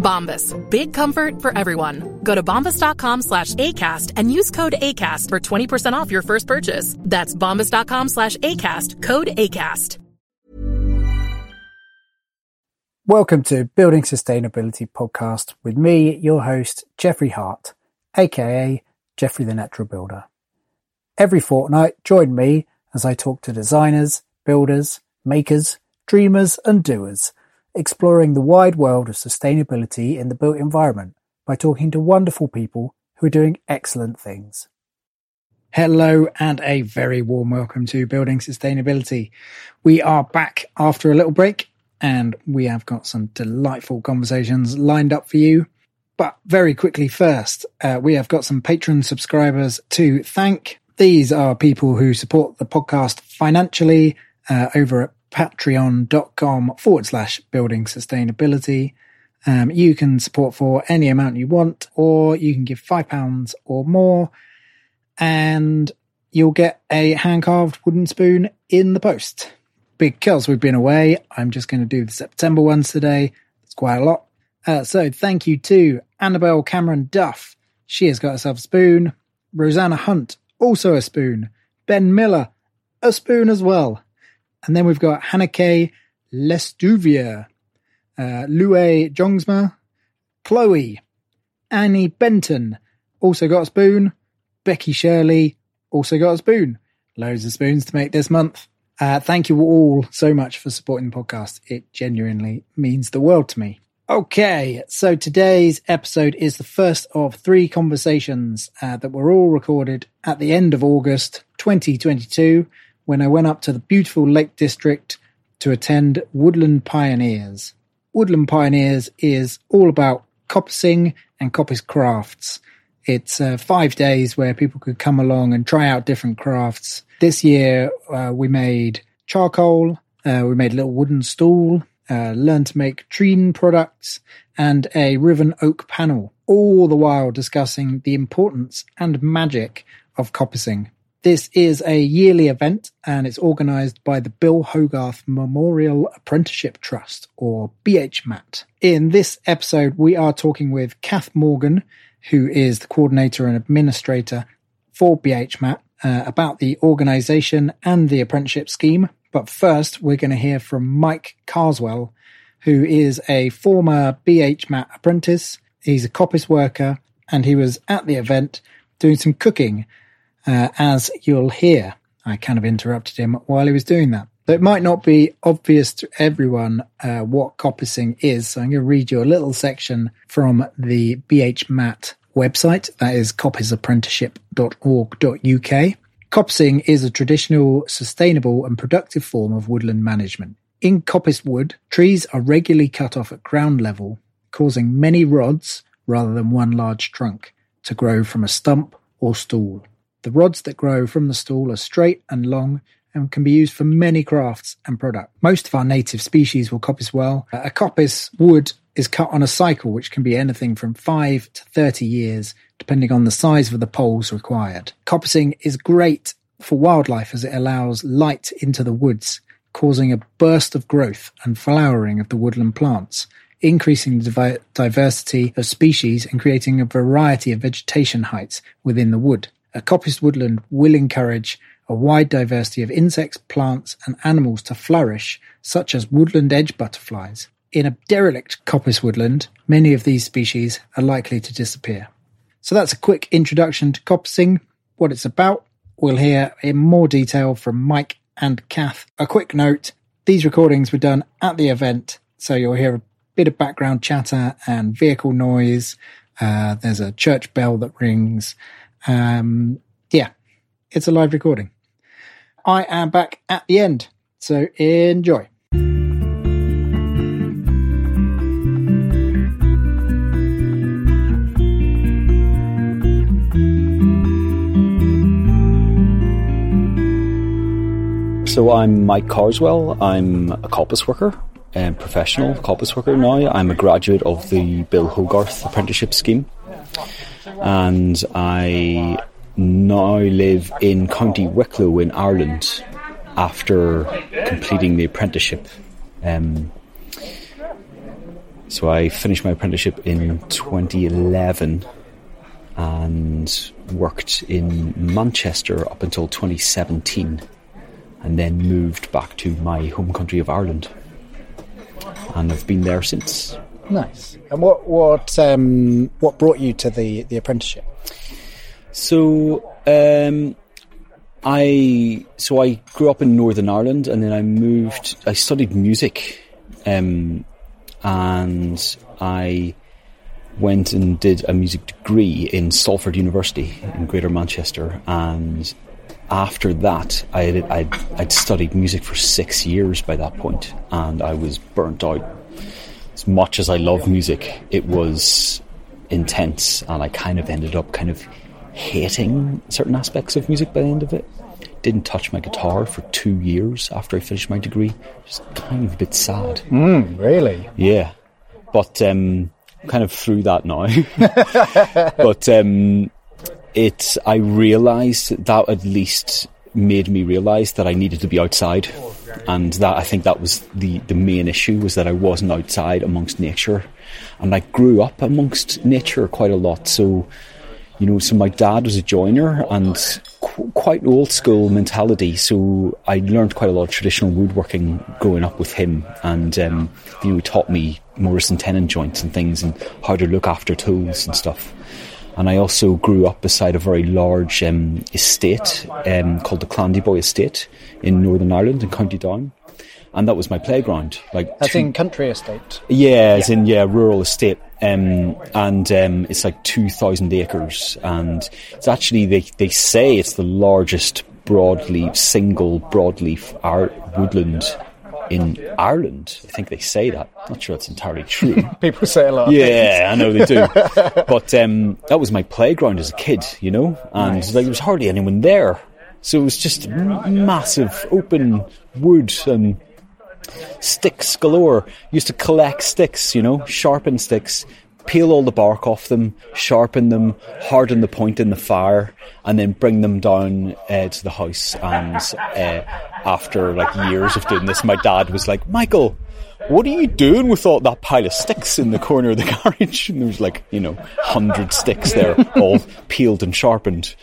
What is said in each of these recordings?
Bombas. Big comfort for everyone. Go to bombas.com slash ACAST and use code ACAST for 20% off your first purchase. That's bombas.com slash ACAST. Code ACAST. Welcome to Building Sustainability Podcast with me, your host, Jeffrey Hart, aka Jeffrey the Natural Builder. Every fortnight, join me as I talk to designers, builders, makers, dreamers, and doers, exploring the wide world of sustainability in the built environment by talking to wonderful people who are doing excellent things. Hello and a very warm welcome to Building Sustainability. We are back after a little break and we have got some delightful conversations lined up for you. But very quickly first, uh, we have got some Patreon subscribers to thank. These are people who support the podcast financially uh, over at patreon.com forward slash building sustainability. Um, you can support for any amount you want, or you can give £5 or more, and you'll get a hand carved wooden spoon in the post. Because we've been away, I'm just going to do the September ones today. It's quite a lot. Uh, so thank you to Annabelle Cameron Duff. She has got herself a spoon. Rosanna Hunt, also a spoon. Ben Miller, a spoon as well. And then we've got Hanneke Lestuvier, uh, Lue Jongsma, Chloe, Annie Benton, also got a spoon. Becky Shirley, also got a spoon. Loads of spoons to make this month. Uh, thank you all so much for supporting the podcast. It genuinely means the world to me. Okay, so today's episode is the first of three conversations uh, that were all recorded at the end of August 2022 when I went up to the beautiful Lake District to attend Woodland Pioneers. Woodland Pioneers is all about coppicing and coppice crafts. It's uh, five days where people could come along and try out different crafts. This year, uh, we made charcoal, uh, we made a little wooden stool, uh, learned to make treen products, and a riven oak panel, all the while discussing the importance and magic of coppicing. This is a yearly event and it's organised by the Bill Hogarth Memorial Apprenticeship Trust, or BHMAT. In this episode, we are talking with Kath Morgan, who is the coordinator and administrator for BHMAT, uh, about the organisation and the apprenticeship scheme. But first, we're going to hear from Mike Carswell, who is a former BHMAT apprentice. He's a coppice worker and he was at the event doing some cooking uh, as you'll hear. I kind of interrupted him while he was doing that. So it might not be obvious to everyone uh, what coppicing is. So I'm going to read you a little section from the BHMAT website. That is coppiceapprenticeship.org.uk. Coppicing is a traditional, sustainable and productive form of woodland management. In coppice wood, trees are regularly cut off at ground level, causing many rods, rather than one large trunk, to grow from a stump or stool. The rods that grow from the stool are straight and long and can be used for many crafts and products. Most of our native species will coppice well. A coppice wood is cut on a cycle which can be anything from 5 to 30 years depending on the size of the poles required. Coppicing is great for wildlife as it allows light into the woods, causing a burst of growth and flowering of the woodland plants, increasing the diversity of species and creating a variety of vegetation heights within the wood. A coppiced woodland will encourage a wide diversity of insects, plants, and animals to flourish, such as woodland edge butterflies. In a derelict coppice woodland, many of these species are likely to disappear. So that's a quick introduction to coppicing, what it's about. We'll hear in more detail from Mike and Kath. A quick note, these recordings were done at the event, so you'll hear a bit of background chatter and vehicle noise. Uh, there's a church bell that rings. Um, yeah, it's a live recording. I am back at the end, so enjoy. So I'm Mike Carswell. I'm a coppice worker, and professional coppice worker now. I'm a graduate of the Bill Hogarth apprenticeship scheme, and I now live in County Wicklow in Ireland after completing the apprenticeship. Um, so I finished my apprenticeship in 2011 and worked in Manchester up until 2017 and then moved back to my home country of Ireland. And I've been there since. Nice. And what what um, what brought you to the the apprenticeship? So um, I so I grew up in Northern Ireland, and then I moved. I studied music, um, and I went and did a music degree in Salford University in Greater Manchester, and after that, I I'd, I'd studied music for six years by that point, and I was burnt out. As much as I love music, it was intense, and I kind of ended up kind of hating certain aspects of music by the end of it. Didn't touch my guitar for two years after I finished my degree. Just kind of a bit sad. Mm, really? Yeah, but um, kind of through that now. but um, it, I realised that at least made me realise that I needed to be outside, and that I think that was the the main issue was that I wasn't outside amongst nature, and I grew up amongst nature quite a lot. So, you know, so my dad was a joiner and qu- quite old school mentality. So I learned quite a lot of traditional woodworking growing up with him, and um, you know, he taught me mortise and tenon joints and things, and how to look after tools and stuff. And I also grew up beside a very large um, estate um, called the Clandeboye Estate in Northern Ireland in County Down. And that was my playground. Like That's two- in country estate. yeah, as in yeah, rural estate. Um, and um, it's like two thousand acres, and it's actually they they say it's the largest broadleaf single broadleaf ar- woodland in Ireland. I think they say that. Not sure that's entirely true. People say a lot. Yeah, I know they do. but um, that was my playground as a kid, you know, and like, there was hardly anyone there. So it was just m- massive open wood and sticks galore. Used to collect sticks, you know, sharpen sticks, peel all the bark off them, sharpen them, harden the point in the fire, and then bring them down uh, to the house. And uh, after like years of doing this, my dad was like, "Michael." What are you doing with all that pile of sticks in the corner of the garage? And there was like, you know, hundred sticks there, all peeled and sharpened.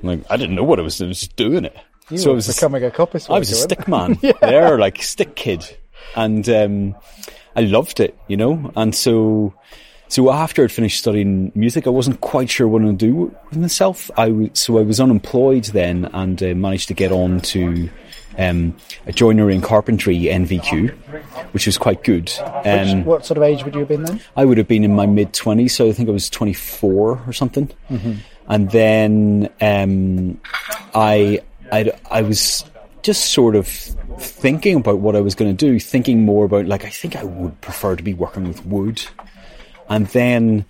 I'm like, I didn't know what I was doing, I was just doing it. You so I was becoming a coppice I was a stick man yeah. There, like stick kid, and um, I loved it, you know. And so, so after I'd finished studying music, I wasn't quite sure what to do with myself. I w- so I was unemployed then, and uh, managed to get on to um, a joinery and carpentry NVQ, which was quite good. Um, What sort of age would you have been then? I would have been in my mid twenties, so I think I was twenty four or something. And then um, I, I I was just sort of thinking about what I was going to do, thinking more about like I think I would prefer to be working with wood, and then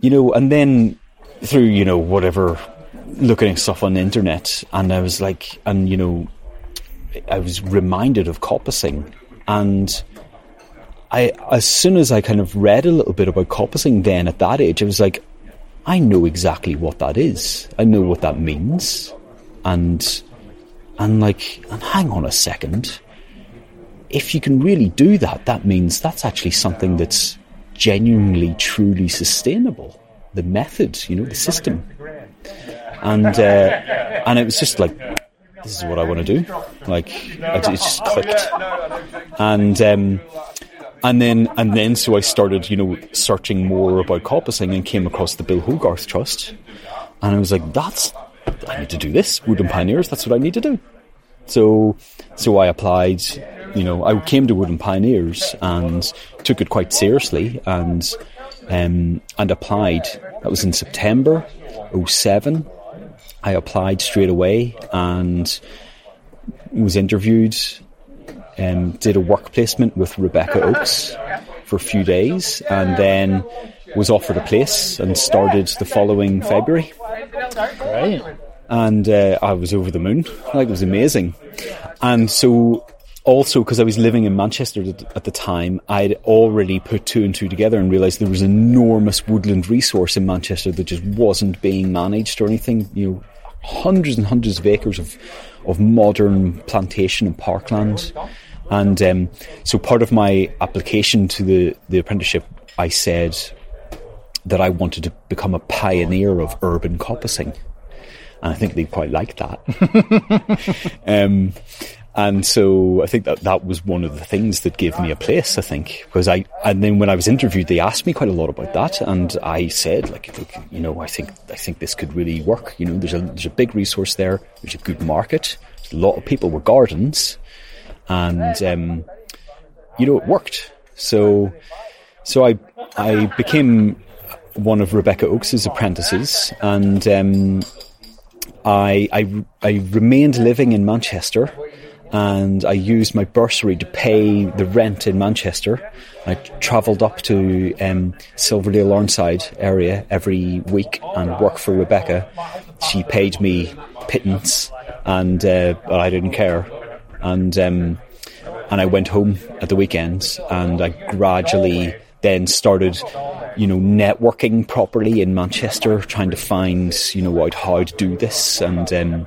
you know, and then through you know whatever looking at stuff on the internet, and I was like, and you know, I was reminded of coppicing, and I as soon as I kind of read a little bit about coppicing, then at that age, I was like, I know exactly what that is. I know what that means, and and like, and hang on a second, if you can really do that, that means that's actually something that's genuinely, truly sustainable. The method, you know, the system. And, uh, and it was just like, this is what I want to do. Like, it just clicked. And, um, and then, and then, so I started, you know, searching more about coppicing and came across the Bill Hogarth Trust. And I was like, that's, I need to do this. Woodland Pioneers, that's what I need to do. So, so I applied, you know, I came to Woodland Pioneers and took it quite seriously and, um, and applied. That was in September 07. I applied straight away and was interviewed and um, did a work placement with Rebecca Oakes for a few days and then was offered a place and started the following February. Great. And uh, I was over the moon. Like, it was amazing. And so, also, because I was living in Manchester at the time, I'd already put two and two together and realised there was an enormous woodland resource in Manchester that just wasn't being managed or anything. You know, hundreds and hundreds of acres of, of modern plantation and parkland. And um, so part of my application to the, the apprenticeship, I said that I wanted to become a pioneer of urban coppicing. And I think they quite liked that. um, and so I think that that was one of the things that gave me a place, I think, because I, and then when I was interviewed, they asked me quite a lot about that. And I said, like, look, you know, I think, I think this could really work. You know, there's a, there's a big resource there. There's a good market. A lot of people with gardens and, um, you know, it worked. So, so I, I became one of Rebecca Oakes's apprentices and, um, I, I, I remained living in Manchester and I used my bursary to pay the rent in Manchester. I travelled up to um, Silverdale Arnside area every week and worked for Rebecca. She paid me pittance, and uh, but I didn't care. And um, and I went home at the weekends, and I gradually then started, you know, networking properly in Manchester, trying to find, you know, how to do this, and um,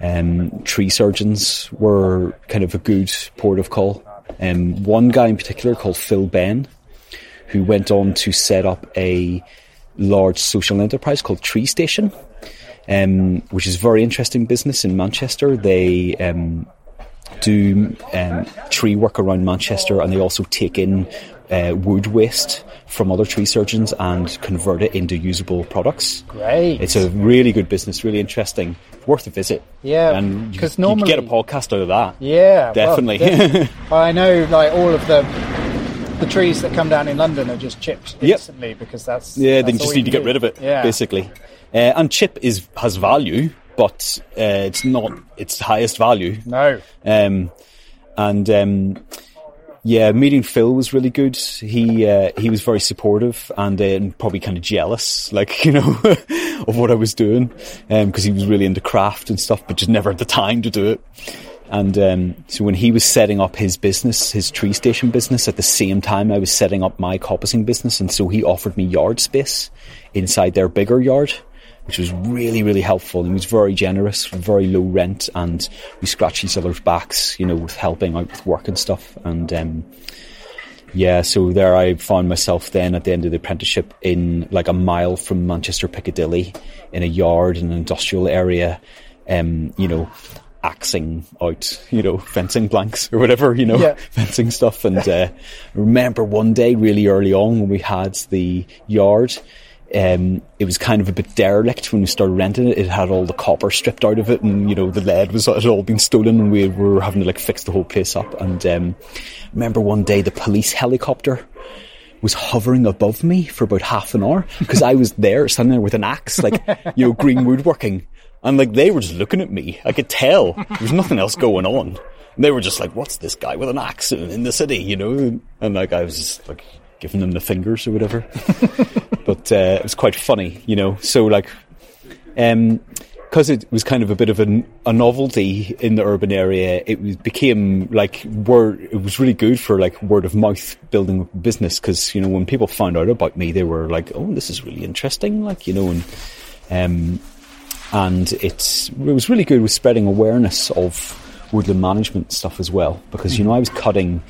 um, tree surgeons were kind of a good port of call. Um, one guy in particular called Phil Ben, who went on to set up a large social enterprise called Tree Station, um, which is a very interesting business in Manchester. They um, do um, tree work around Manchester, and they also take in uh, wood waste from other tree surgeons and convert it into usable products. Great. It's a really good business, really interesting, worth a visit. Yeah, and because you, normally you get a podcast out of that. Yeah, definitely. Well, I know, like all of the the trees that come down in London are just chipped instantly yep. because that's yeah. That's they just need to do. get rid of it. Yeah. basically. Uh, and chip is has value, but uh, it's not its highest value. No. Um, and um, yeah, meeting Phil was really good. He uh, he was very supportive and uh, probably kind of jealous, like you know, of what I was doing, because um, he was really into craft and stuff, but just never had the time to do it. And um, so when he was setting up his business, his tree station business, at the same time I was setting up my coppicing business, and so he offered me yard space inside their bigger yard which was really, really helpful. And he was very generous, very low rent, and we scratched each other's backs, you know, with helping out with work and stuff. And um, yeah, so there I found myself then at the end of the apprenticeship in like a mile from Manchester Piccadilly in a yard in an industrial area, um, you know, axing out, you know, fencing blanks or whatever, you know, Yeah. fencing stuff. And uh, I remember one day really early on when we had the yard, um, it was kind of a bit derelict when we started renting it. It had all the copper stripped out of it, and you know the lead was had all been stolen, and we were having to like fix the whole place up. And um, remember one day the police helicopter was hovering above me for about half an hour because I was there standing there with an axe, like you know, green woodworking, and like they were just looking at me. I could tell there was nothing else going on. And they were just like, "What's this guy with an axe in, in the city?" You know, and like I was just like giving them the fingers or whatever. but uh, it was quite funny, you know. So like, um, because it was kind of a bit of a, a novelty in the urban area, it became like word. It was really good for like word of mouth building business because you know when people found out about me, they were like, "Oh, this is really interesting," like you know, and um, and it's it was really good with spreading awareness of woodland management stuff as well because you know I was cutting,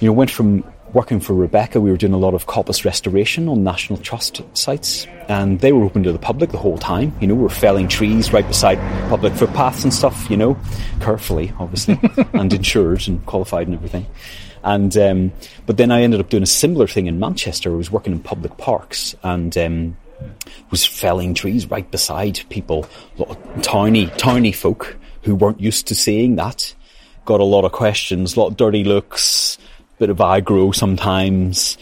you know, went from working for Rebecca, we were doing a lot of coppice restoration on National Trust sites, and they were open to the public the whole time. You know, we are felling trees right beside public footpaths and stuff. You know, carefully, obviously, and insured and qualified and everything. And um, but then I ended up doing a similar thing in Manchester. I was working in public parks and. Um, was felling trees right beside people, lot tiny, tiny folk who weren't used to seeing that. Got a lot of questions, a lot of dirty looks, bit of aggro sometimes.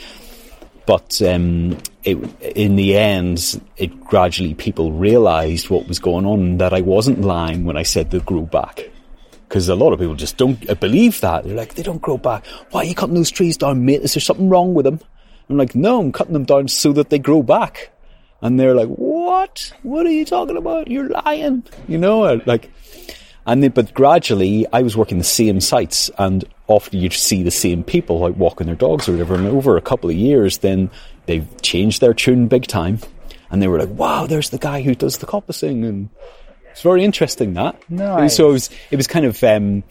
But um, it, in the end, it gradually people realised what was going on, that I wasn't lying when I said they grew back. Because a lot of people just don't uh, believe that. They're like, they don't grow back. Why are you cutting those trees down, mate? Is there something wrong with them? I'm like, no, I'm cutting them down so that they grow back. And they're like, what? What are you talking about? You're lying. You know, like, and then, but gradually I was working the same sites and often you'd see the same people like walking their dogs or whatever. And over a couple of years, then they've changed their tune big time. And they were like, wow, there's the guy who does the coppicing. And it's very interesting that. Nice. So it was, it was kind of, um,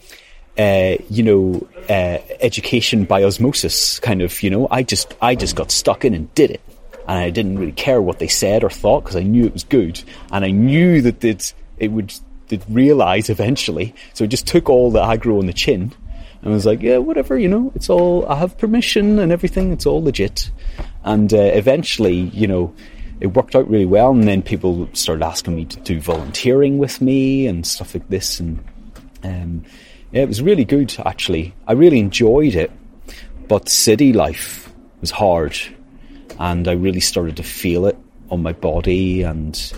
uh, you know, uh, education by osmosis kind of, you know, I just, I just got stuck in and did it and I didn't really care what they said or thought because I knew it was good, and I knew that it, it would they'd realise eventually. So I just took all the aggro on the chin, and was like, yeah, whatever, you know, it's all I have permission and everything, it's all legit, and uh, eventually, you know. It worked out really well, and then people started asking me to do volunteering with me and stuff like this, and um, yeah, it was really good actually. I really enjoyed it, but city life was hard and I really started to feel it on my body and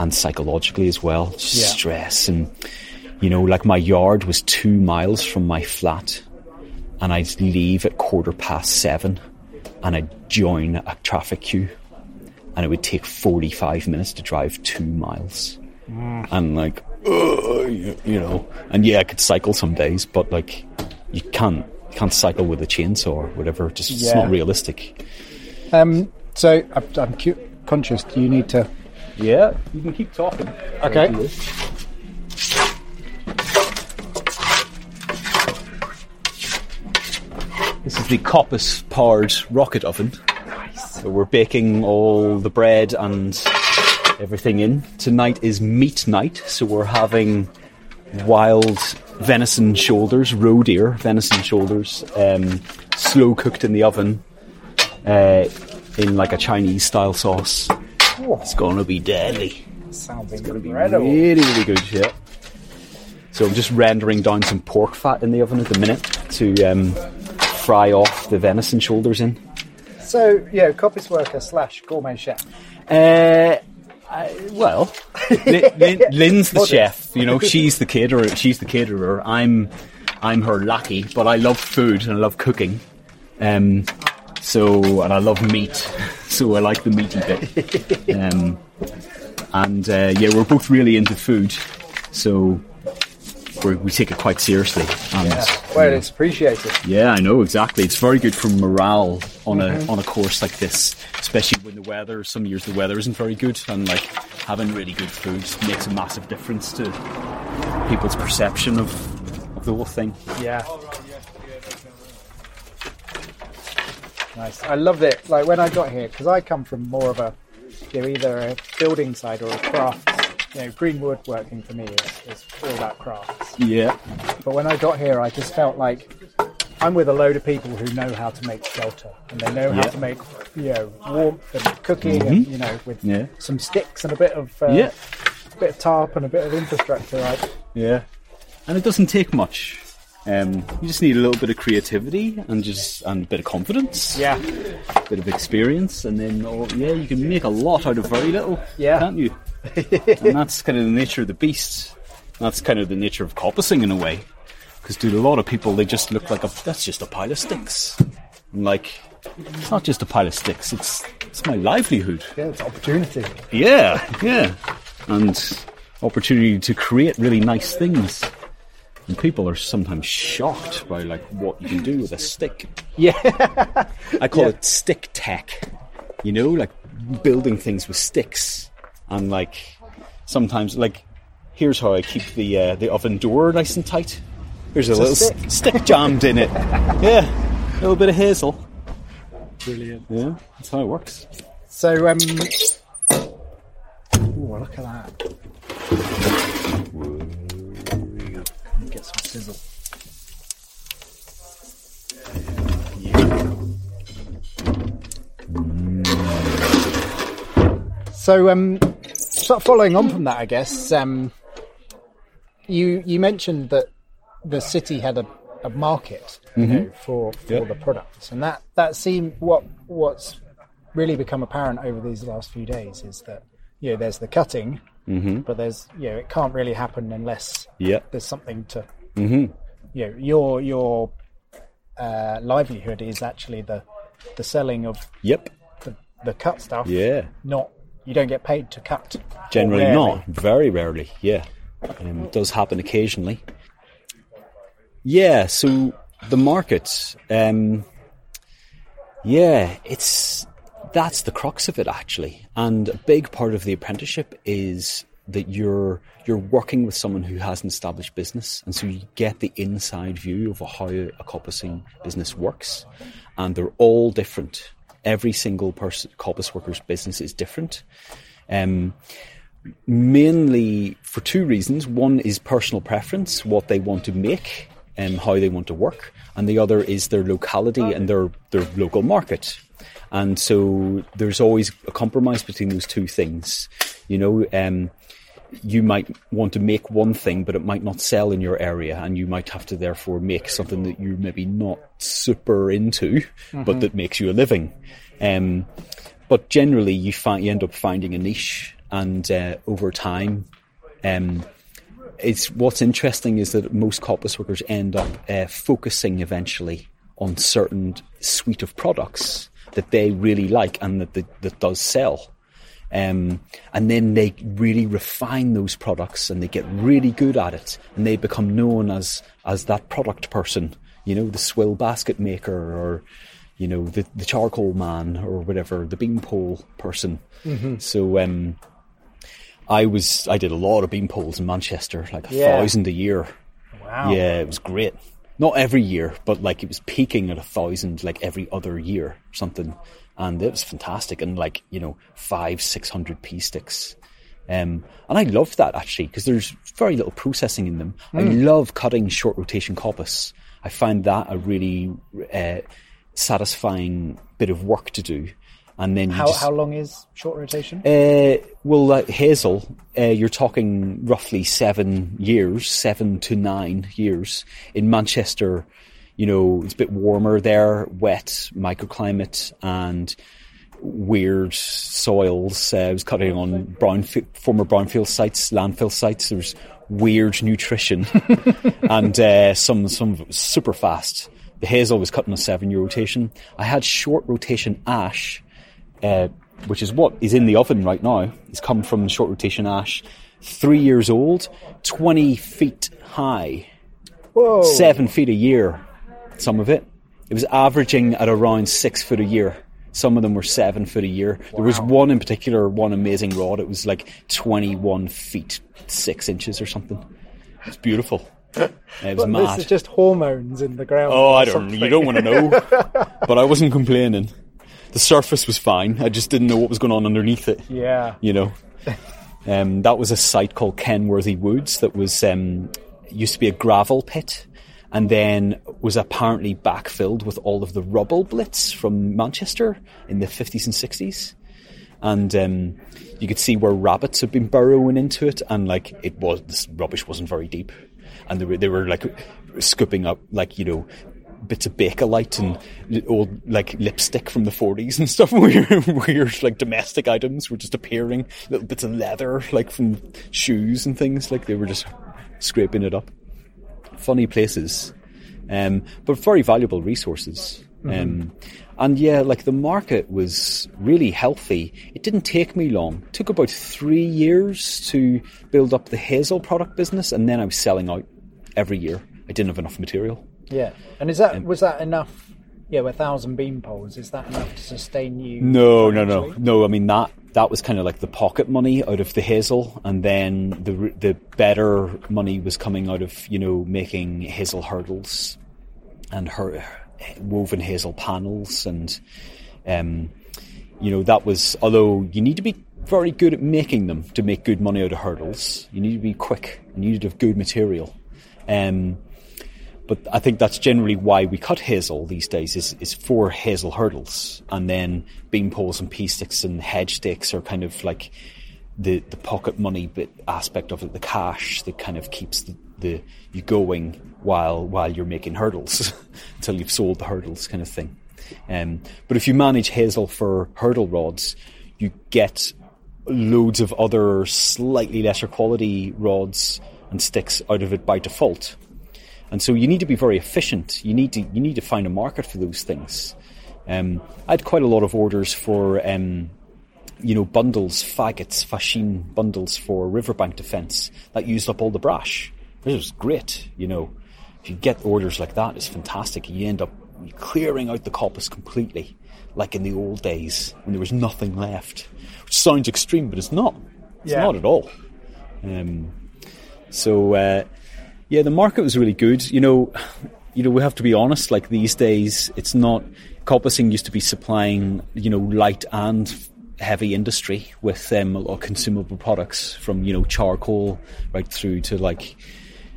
and psychologically as well. Yeah. Stress and you know, like my yard was two miles from my flat, and I'd leave at quarter past seven, and I'd join a traffic queue, and it would take forty five minutes to drive two miles, and like, you, you know, and yeah, I could cycle some days, but like, you can't you can't cycle with a chainsaw or whatever. Just it's Yeah. not realistic. Um, so I'm, I'm cu- conscious. Do you need to? Yeah, you can keep talking. Okay. This is the Coppice powered rocket oven. So we're baking all the bread and everything in. Tonight is meat night, so we're having wild venison shoulders, roe deer venison shoulders, um, slow cooked in the oven uh, in like a Chinese style sauce. It's gonna be deadly. Sounds Gonna be incredible. really, really good, yeah. So I'm just rendering down some pork fat in the oven at the minute to um, fry off the venison shoulders in. So yeah, coppice worker slash gourmet chef. Uh, I, well, Lin, Lin, Lynn's the chef. You know, she's the caterer. She's the caterer. I'm, I'm her lackey. But I love food and I love cooking. Um, so and I love meat. So I like the meaty bit. Um, and uh, yeah, we're both really into food. So we take it quite seriously. And, Well, it's appreciated. yeah, I know exactly. It's very good for morale on a on a course like this, especially when the weather. Some years the weather isn't very good, and like having really good food makes a massive difference to people's perception of of the whole thing. Yeah. Nice. I loved it. Like when I got here, because I come from more of a, you know, either a building side or a craft. You know, green woodworking for me is, is all about crafts. Yeah, But when I got here, I just felt like I'm with a load of people who know how to make shelter and they know how to make, you know, warmth and cooking and, you know, with Yeah. some sticks and a bit of, uh, Yeah. bit of tarp and a bit of infrastructure. Like, yeah, and it doesn't take much. Um, you just need a little bit of creativity and just and a bit of confidence. yeah, a bit of experience, and then oh, yeah, you can make a lot out of very little. Yeah. can't you? and that's kind of the nature of the beast. That's kind of the nature of coppicing in a way. Because dude, a lot of people they just look like a that's just a pile of sticks. And like it's not just a pile of sticks. It's it's my livelihood. yeah, it's opportunity. Yeah, yeah, and opportunity to create really nice things. And people are sometimes shocked by like what you can do with a stick. Yeah. I call Yeah. it stick tech. You know, like building things with sticks, and like sometimes like here's how I keep the uh, the oven door nice and tight. Here's a It's little stick. stick. stick jammed in it. Yeah, a little bit of hazel. Brilliant. Yeah, that's how it works. So, um, ooh, look at that. Get some sizzle. So, um, sort of following on from that, I guess, um, you you mentioned that the city had a, a market you know, for for Yeah. the products, and that that seemed what what's really become apparent over these last few days is that you know there's the cutting, but there's you know it can't really happen unless Yeah. there's something to you know your your uh, livelihood is actually the the selling of Yep. the, the cut stuff. Yeah. Not you don't get paid to cut. Generally not. Very rarely. Yeah. Um, it does happen occasionally. Yeah. So the market. Um, yeah, it's that's the crux of it actually, and a big part of the apprenticeship is that you're you're working with someone who has an established business, and so you get the inside view of how a coppicing business works, and they're all different. Every single person, coppice worker's business is different. Um, mainly for two reasons. One is personal preference, what they want to make and how they want to work, and the other is their locality and their, their local market. And so there's always a compromise between those two things. You know, um, you might want to make one thing, but it might not sell in your area, and you might have to therefore make something that you're maybe not super into, but that makes you a living. Um, but generally, you find you end up finding a niche, and uh, over time, um, it's what's interesting is that most coppice workers end up uh, focusing eventually on certain suite of products that they really like and that that, that does sell. Um, and then they really refine those products and they get really good at it and they become known as as that product person, you know, the swill basket maker or you know the the charcoal man or whatever, the beanpole person. So um, I was I did a lot of bean poles in Manchester, like a Yeah. thousand a year. Wow. Yeah, it was great. Not every year, but like it was peaking at a thousand like every other year or something. And it was fantastic and like, you know, five, six hundred pea sticks. Um, and I love that actually because there's very little processing in them. I love cutting short rotation coppice. I find that a really uh, satisfying bit of work to do. And then How just, how long is short rotation? uh, well, like Hazel, uh, you're talking roughly seven years, seven to nine years. In Manchester, you know, it's a bit warmer there, wet microclimate, and weird soils. Uh, I was cutting on brown, former brownfield sites, landfill sites. There's weird nutrition, and uh, some some of it was super fast. The Hazel was cut in a seven year rotation. I had short rotation ash uh, which is what is in the oven right now. It's come from short rotation ash, three years old, 20 feet high, Whoa. seven feet a year, some of it. It was averaging at around six foot a year. Some of them were seven foot a year. There was one in particular, one amazing rod. It was like 21 feet, six inches or something. It's beautiful. It was But mad. This is just hormones in the ground. Oh, I don't. something. You don't want to know. but I wasn't complaining. The surface was fine. I just didn't know what was going on underneath it. Yeah. You know. Um, that was a site called Kenworthy Woods that was um, used to be a gravel pit, and then was apparently backfilled with all of the rubble blitz from Manchester in the fifties and sixties. And um, you could see where rabbits had been burrowing into it, and like it was, this rubbish wasn't very deep, and they were they were like scooping up like you know bits of Bakelite and old like lipstick from the 40s and stuff. Weird, weird like domestic items were just appearing. Little bits of leather like from shoes and things. Like they were just scraping it up. Funny places, um, but very valuable resources. Um, and yeah, like the market was really healthy. It didn't take me long. It took about three years to build up the Hazel product business, and then I was selling out every year. I didn't have enough material. Yeah. And is that was that enough? Yeah, a thousand bean poles. Is that enough to sustain you? No, no, no, no. I mean that that was kind of like the pocket money out of the hazel, and then the the better money was coming out of you know making hazel hurdles and her woven hazel panels, and um, you know that was although you need to be very good at making them to make good money out of hurdles. You need to be quick. You need to have good material. Um, but I think that's generally why we cut hazel these days is, is for hazel hurdles. And then bean poles and pea sticks and hedge sticks are kind of like the, the pocket money bit aspect of it, the cash that kind of keeps the, the you going while while you're making hurdles until you've sold the hurdles kind of thing. Um, but if you manage hazel for hurdle rods, you get loads of other slightly lesser quality rods and sticks out of it by default. And so you need to be very efficient. You need to you need to find a market for those things. Um, I had quite a lot of orders for um, you know bundles, faggots, fascine bundles for riverbank defence that used up all the brash. This was great. You know, if you get orders like that, it's fantastic. You end up clearing out the coppice completely, like in the old days when there was nothing left. Which sounds extreme, but it's not. It's Yeah. not at all. Um, so uh, yeah, the market was really good. You know, you know, we have to be honest. Like these days, it's not. Coppicing used to be supplying, you know, light and heavy industry with um, a lot of consumable products from you know charcoal right through to like,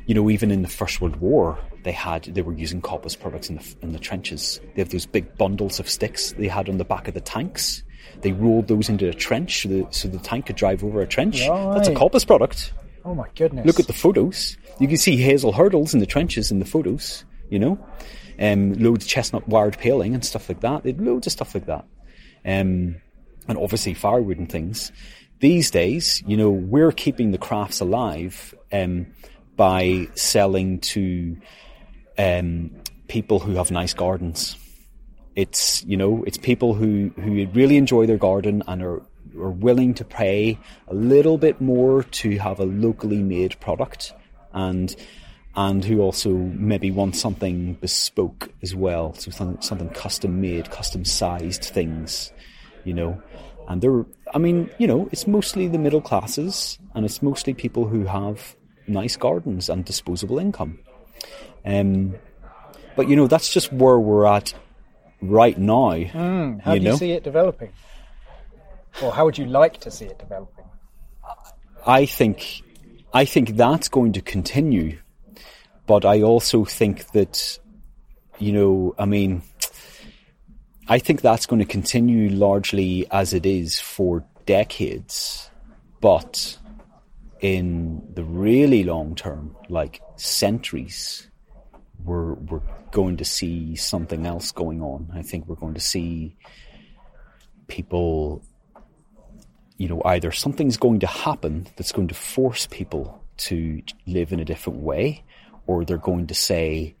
you know, even in the First World War, they had they were using coppice products in the in the trenches. They have those big bundles of sticks they had on the back of the tanks. They rolled those into a trench so the, so the tank could drive over a trench. That's a Right. coppice product. Oh my goodness. Look at the photos. You can see hazel hurdles in the trenches in the photos, you know? Um, loads of chestnut wired paling and stuff like that. They loads of stuff like that. Um, and obviously firewood and things. These days, you know, we're keeping the crafts alive um, by selling to um, people who have nice gardens. It's you know, it's people who who really enjoy their garden and are are willing to pay a little bit more to have a locally made product, and and who also maybe want something bespoke as well, so something, something custom made, custom sized things, you know. And they're, I mean, you know, it's mostly the middle classes, and it's mostly people who have nice gardens and disposable income. Um, but you know, that's just where we're at right now. How you do know? you see it developing? Or how would you like to see it developing? I think, I think that's going to continue, but I also think that, you know, I mean, I think that's going to continue largely as it is for decades, but in the really long term, like centuries, we're we're going to see something else going on. I think we're going to see people you know, either something's going to happen that's going to force people to live in a different way, or they're going to say,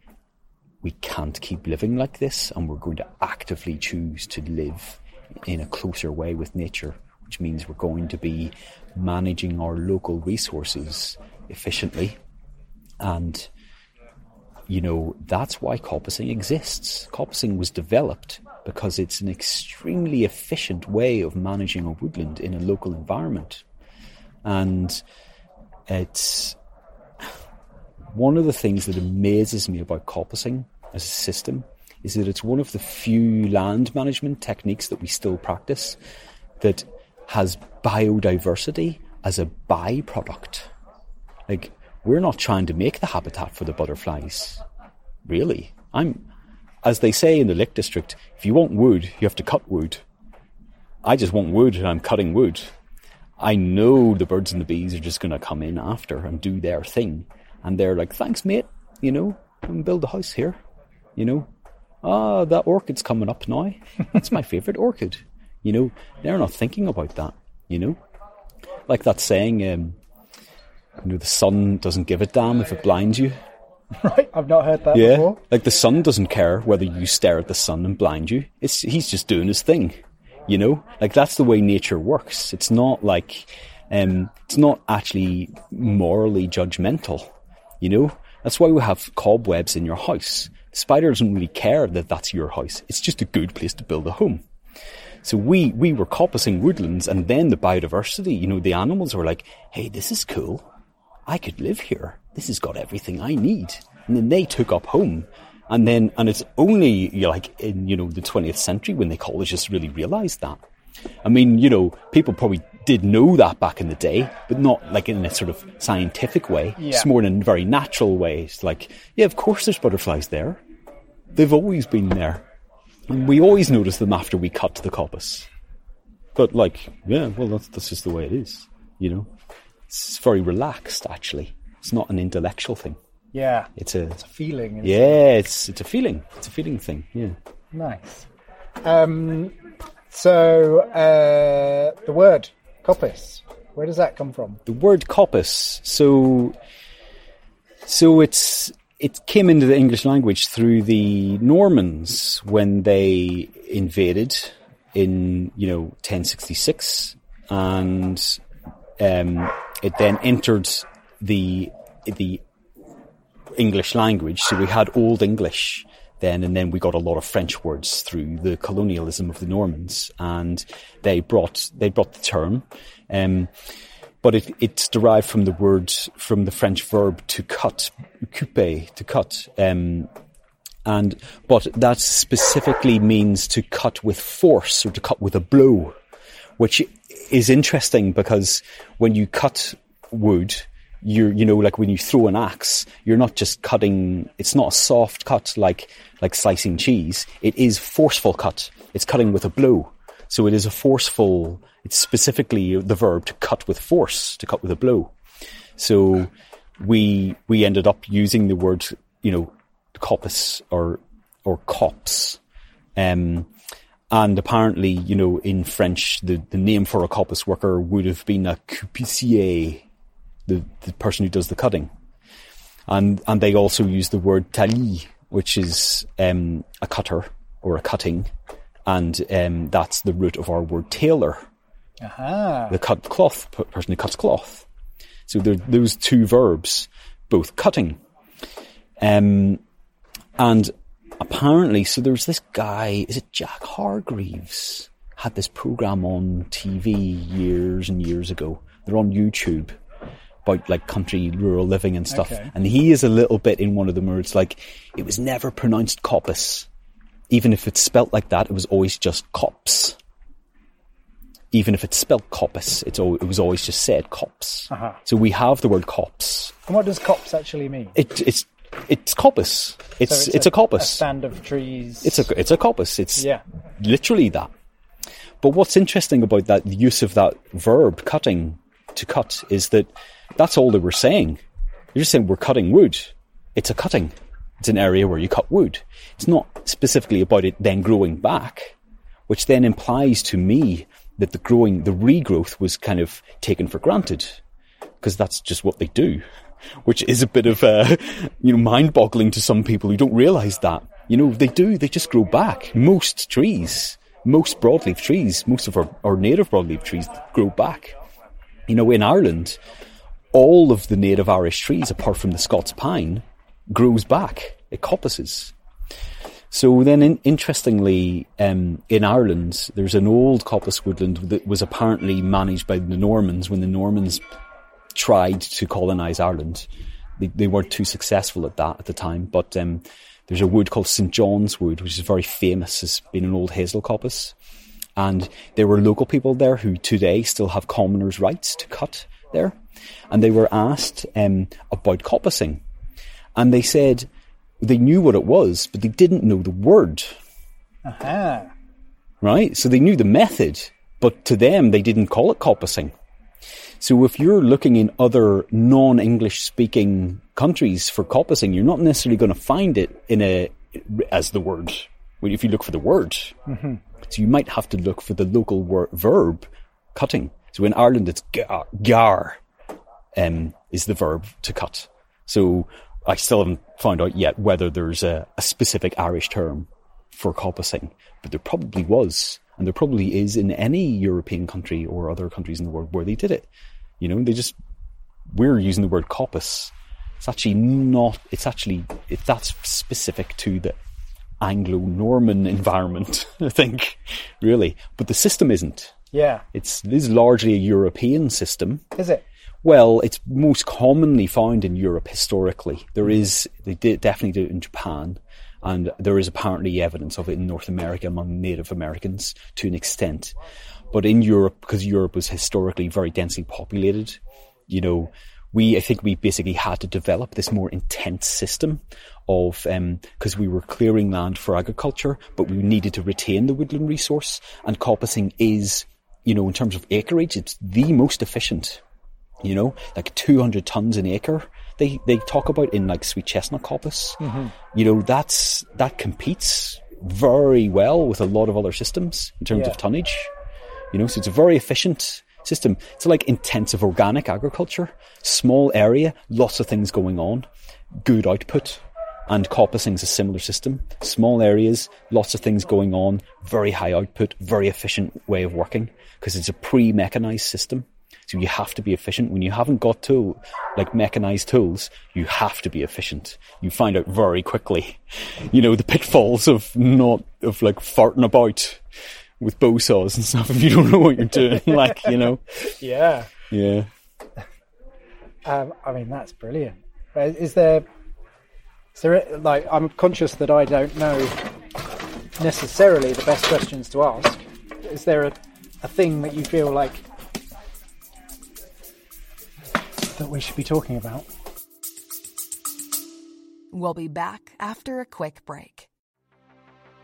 we can't keep living like this, and we're going to actively choose to live in a closer way with nature, which means we're going to be managing our local resources efficiently. And, you know, that's why coppicing exists. Coppicing was developed because it's an extremely efficient way of managing a woodland in a local environment. And it's one of the things that amazes me about coppicing as a system is that it's one of the few land management techniques that we still practice that has biodiversity as a byproduct. Like, we're not trying to make the habitat for the butterflies. Really. I'm, as they say in the Lake District, if you want wood, you have to cut wood. I just want wood and I'm cutting wood. I know the birds and the bees are just going to come in after and do their thing. And they're like, thanks, mate, you know, and build a house here, you know. Ah, that orchid's coming up now. That's my favourite orchid. You know, they're not thinking about that, you know. Like that saying, um, you know, the sun doesn't give a damn if it blinds you. Right? I've not heard that Yeah, before. like the sun doesn't care whether you stare at the sun and blind you. It's he's just doing his thing, you know. Like that's the way nature works. It's not like, um, it's not actually morally judgmental, you know. That's why we have cobwebs in your house. The spider doesn't really care that that's your house. It's just a good place to build a home. So we, we were coppicing woodlands and then the biodiversity, you know, the animals were like, hey, this is cool. I could live here. This has got everything I need. And then they took up home. And then, and it's only you know, like in, you know, the 20th century when the ecologists really realized that. I mean, you know, people probably did know that back in the day, but not like in a sort of scientific way. Yeah. It's more in a very natural way. It's like, yeah, of course there's butterflies there. They've always been there. And we always notice them after we cut the coppice. But like, yeah, well, that's, that's just the way it is, you know? It's very relaxed, actually. It's not an intellectual thing. Yeah. It's a, It's a feeling. isn't it? yeah, it's, it's a feeling. It's a feeling thing, yeah. Nice. Um, so, uh, the word coppice, where does that come from? the word coppice. So, so it's it came into the English language through the Normans when they invaded in you know 1066, and um, it then entered the the English language. So we had Old English then, and then we got a lot of French words through the colonialism of the Normans, and they brought they brought the term. Um, but it, it's derived from the word from the French verb to cut, couper, to cut. Um, and but that specifically means to cut with force or to cut with a blow, which is interesting because when you cut wood, you're you know like when you throw an axe, you're not just cutting. It's not a soft cut like like slicing cheese. It is forceful cut. It's cutting with a blow. So it is a forceful. It's specifically the verb to cut with force, to cut with a blow. So we we ended up using the word, you know, coppice or or copse. Um, and apparently, you know, in French, the, the name for a coppice worker would have been a coupicier, the, the person who does the cutting. And and they also use the word taille, which is um, a cutter or a cutting, and um, that's the root of our word tailor, Aha. the cut cloth person who cuts cloth. So there those two verbs, both cutting. Um, and apparently, so there was this guy, is it Jack Hargreaves? Had this program on TV years and years ago. They're on YouTube about like country rural living and stuff. Okay. And he is a little bit in one of them where it's like, it was never pronounced coppice. Even if it's spelt like that, it was always just cops. Even if it's spelt coppice, it's it was always just said cops. Uh-huh. So we have the word cops. And what does cops actually mean? It, it's it's coppice. It's So it's, a, coppice. stand of trees. it's a it's a coppice. It's Yeah. literally that. But what's interesting about that use of that verb cutting to cut is that that's all they were saying. You're just saying we're cutting wood. It's a cutting. It's an area where you cut wood. It's not specifically about it then growing back, which then implies to me that the growing, the regrowth was kind of taken for granted because that's just what they do, which is a bit of, uh, you know, mind boggling to some people who don't realize that. You know, they do, they just grow back. Most trees, most broadleaf trees, most of our, our native broadleaf trees grow back. You know, in Ireland, all of the native Irish trees, apart from the Scots pine, grows back. It coppices. So then, in, interestingly, um, in Ireland, there's an old coppice woodland that was apparently managed by the Normans when the Normans tried to colonize Ireland. They, they weren't too successful at that at the time, but um, there's a wood called St John's Wood, which is very famous as being an old hazel coppice. And there were local people there who today still have commoners' rights to cut there. And they were asked um, about coppicing. And they said they knew what it was, but they didn't know the word Aha. right? So they knew the method, but to them, they didn't call it coppicing. So if you're looking in other non-English speaking countries for coppicing, you're not necessarily going to find it in a, as the word, well, if you look for the word. So you might have to look for the local word, verb, cutting. So in Ireland, it's gar, gar um, is the verb to cut. So I still haven't found out yet whether there's a, a specific Irish term for coppicing, but there probably was, and there probably is in any European country or other countries in the world where they did it. You know, they just we're using the word coppice. It's actually not. It's actually it, that's specific to the Anglo-Norman environment, I think, really. But the system isn't. Yeah. It's this is largely a European system. Is it? Well, it's most commonly found in Europe historically. There hmm. is, they did definitely do it in Japan, and there is apparently evidence of it in North America among Native Americans to an extent. But in Europe, because Europe was historically very densely populated, you know, we, I think we basically had to develop this more intense system of, um, because we were clearing land for agriculture, but we needed to retain the woodland resource, and coppicing is, you know, in terms of acreage, it's the most efficient you know, like 200 tons an acre. They, they talk about in like sweet chestnut coppice. Mm-hmm. You know, that's, that competes very well with a lot of other systems in terms Yeah. of tonnage. You know, so it's a very efficient system. It's like intensive organic agriculture, small area, lots of things going on, good output. And coppicing is a similar system. Small areas, lots of things going on, very high output, very efficient way of working because it's a pre-mechanized system. So you have to be efficient. When you haven't got tool, like mechanized tools, you have to be efficient. You find out very quickly, you know, the pitfalls of not, of like farting about with bow saws and stuff if you don't know what you're doing. like, you know, Yeah. yeah. Um, I mean, that's brilliant. Is there, is there, like, I'm conscious that I don't know necessarily the best questions to ask. Is there a, a thing that you feel like that we should be talking about? We'll be back after a quick break.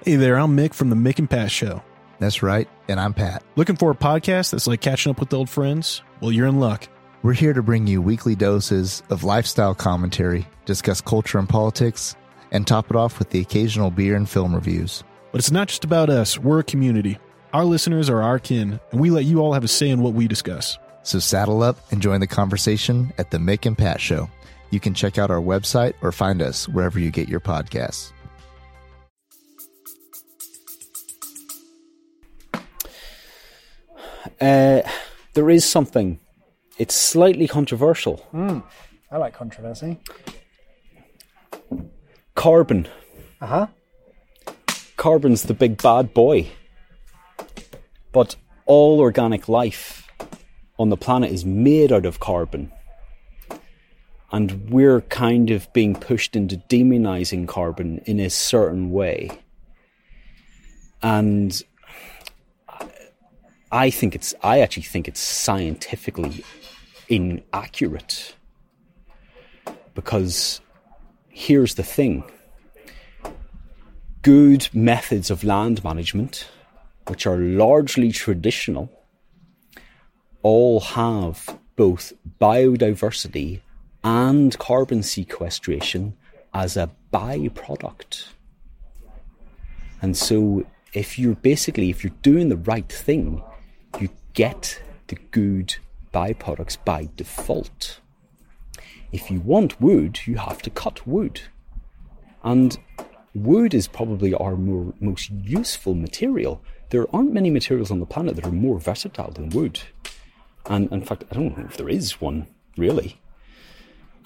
Hey there, I'm Mick from the Mick and Pat Show. That's right, and I'm Pat. Looking for a podcast that's like catching up with old friends? Well, you're in luck. We're here to bring you weekly doses of lifestyle commentary, discuss culture and politics, and top it off with the occasional beer and film reviews. But it's not just about us, we're a community. Our listeners are our kin, and we let you all have a say in what we discuss. So saddle up and join the conversation at the Mick and Pat Show. You can check out our website or find us wherever you get your podcasts. Uh, there is something. It's slightly controversial. I like controversy. Carbon. Uh huh. Carbon's the big bad boy. But all organic life on the planet is made out of carbon. And we're kind of being pushed into demonizing carbon in a certain way. And I think it's, I actually think it's scientifically inaccurate. Because here's the thing good methods of land management, which are largely traditional, all have both biodiversity and carbon sequestration as a byproduct. And so, if you're basically, if you're doing the right thing, you get the good byproducts by default. If you want wood, you have to cut wood. And wood is probably our more, most useful material. There aren't many materials on the planet that are more versatile than wood. And in fact, I don't know if there is one, really.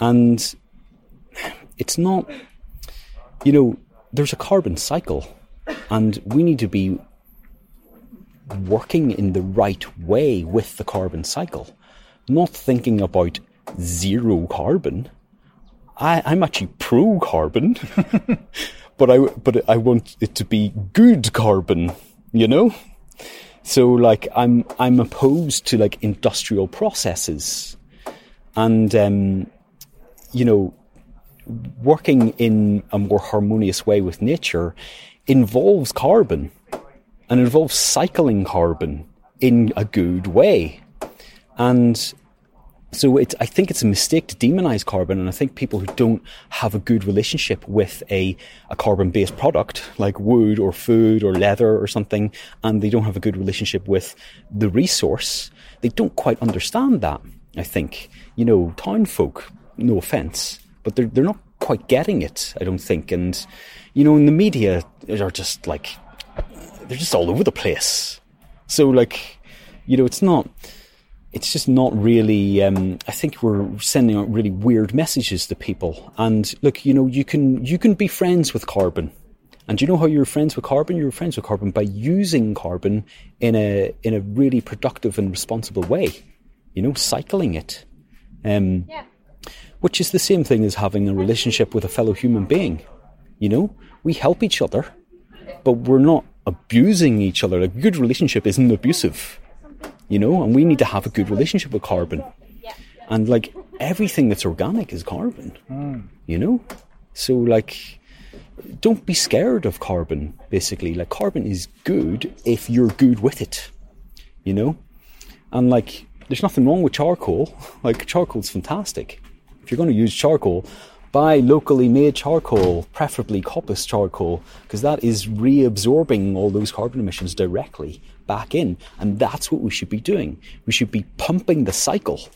And it's not, you know, there's a carbon cycle, and we need to be working in the right way with the carbon cycle, not thinking about zero carbon. I, I'm actually pro carbon, but I but I want it to be good carbon, you know. So like I'm I'm opposed to like industrial processes, and um, you know, working in a more harmonious way with nature involves carbon and involves cycling carbon in a good way. And so it's, I think it's a mistake to demonize carbon. And I think people who don't have a good relationship with a, a carbon based product like wood or food or leather or something, and they don't have a good relationship with the resource, they don't quite understand that. I think, you know, town folk, no offense, but they're, they're not quite getting it, I don't think. And, you know, in the media are just like, they're just all over the place. So like, you know, it's not, it's just not really, um, I think we're sending out really weird messages to people. And look, you know, you can, you can be friends with carbon And do you know how you're friends with carbon? You're friends with carbon by using carbon in a in a really productive and responsible way. You know, cycling it. Um, Yeah. which is the same thing as having a relationship with a fellow human being. You know, we help each other, but we're not abusing each other. A good relationship isn't abusive, you know, and we need to have a good relationship with carbon. And like everything that's organic is carbon, you know? So, like, don't be scared of carbon, basically. Like, carbon is good if you're good with it, you know? And like, there's nothing wrong with charcoal. Like, charcoal's fantastic. If you're going to use charcoal, buy locally made charcoal, preferably coppice charcoal, because that is reabsorbing all those carbon emissions directly back in. And that's what we should be doing. We should be pumping the cycle.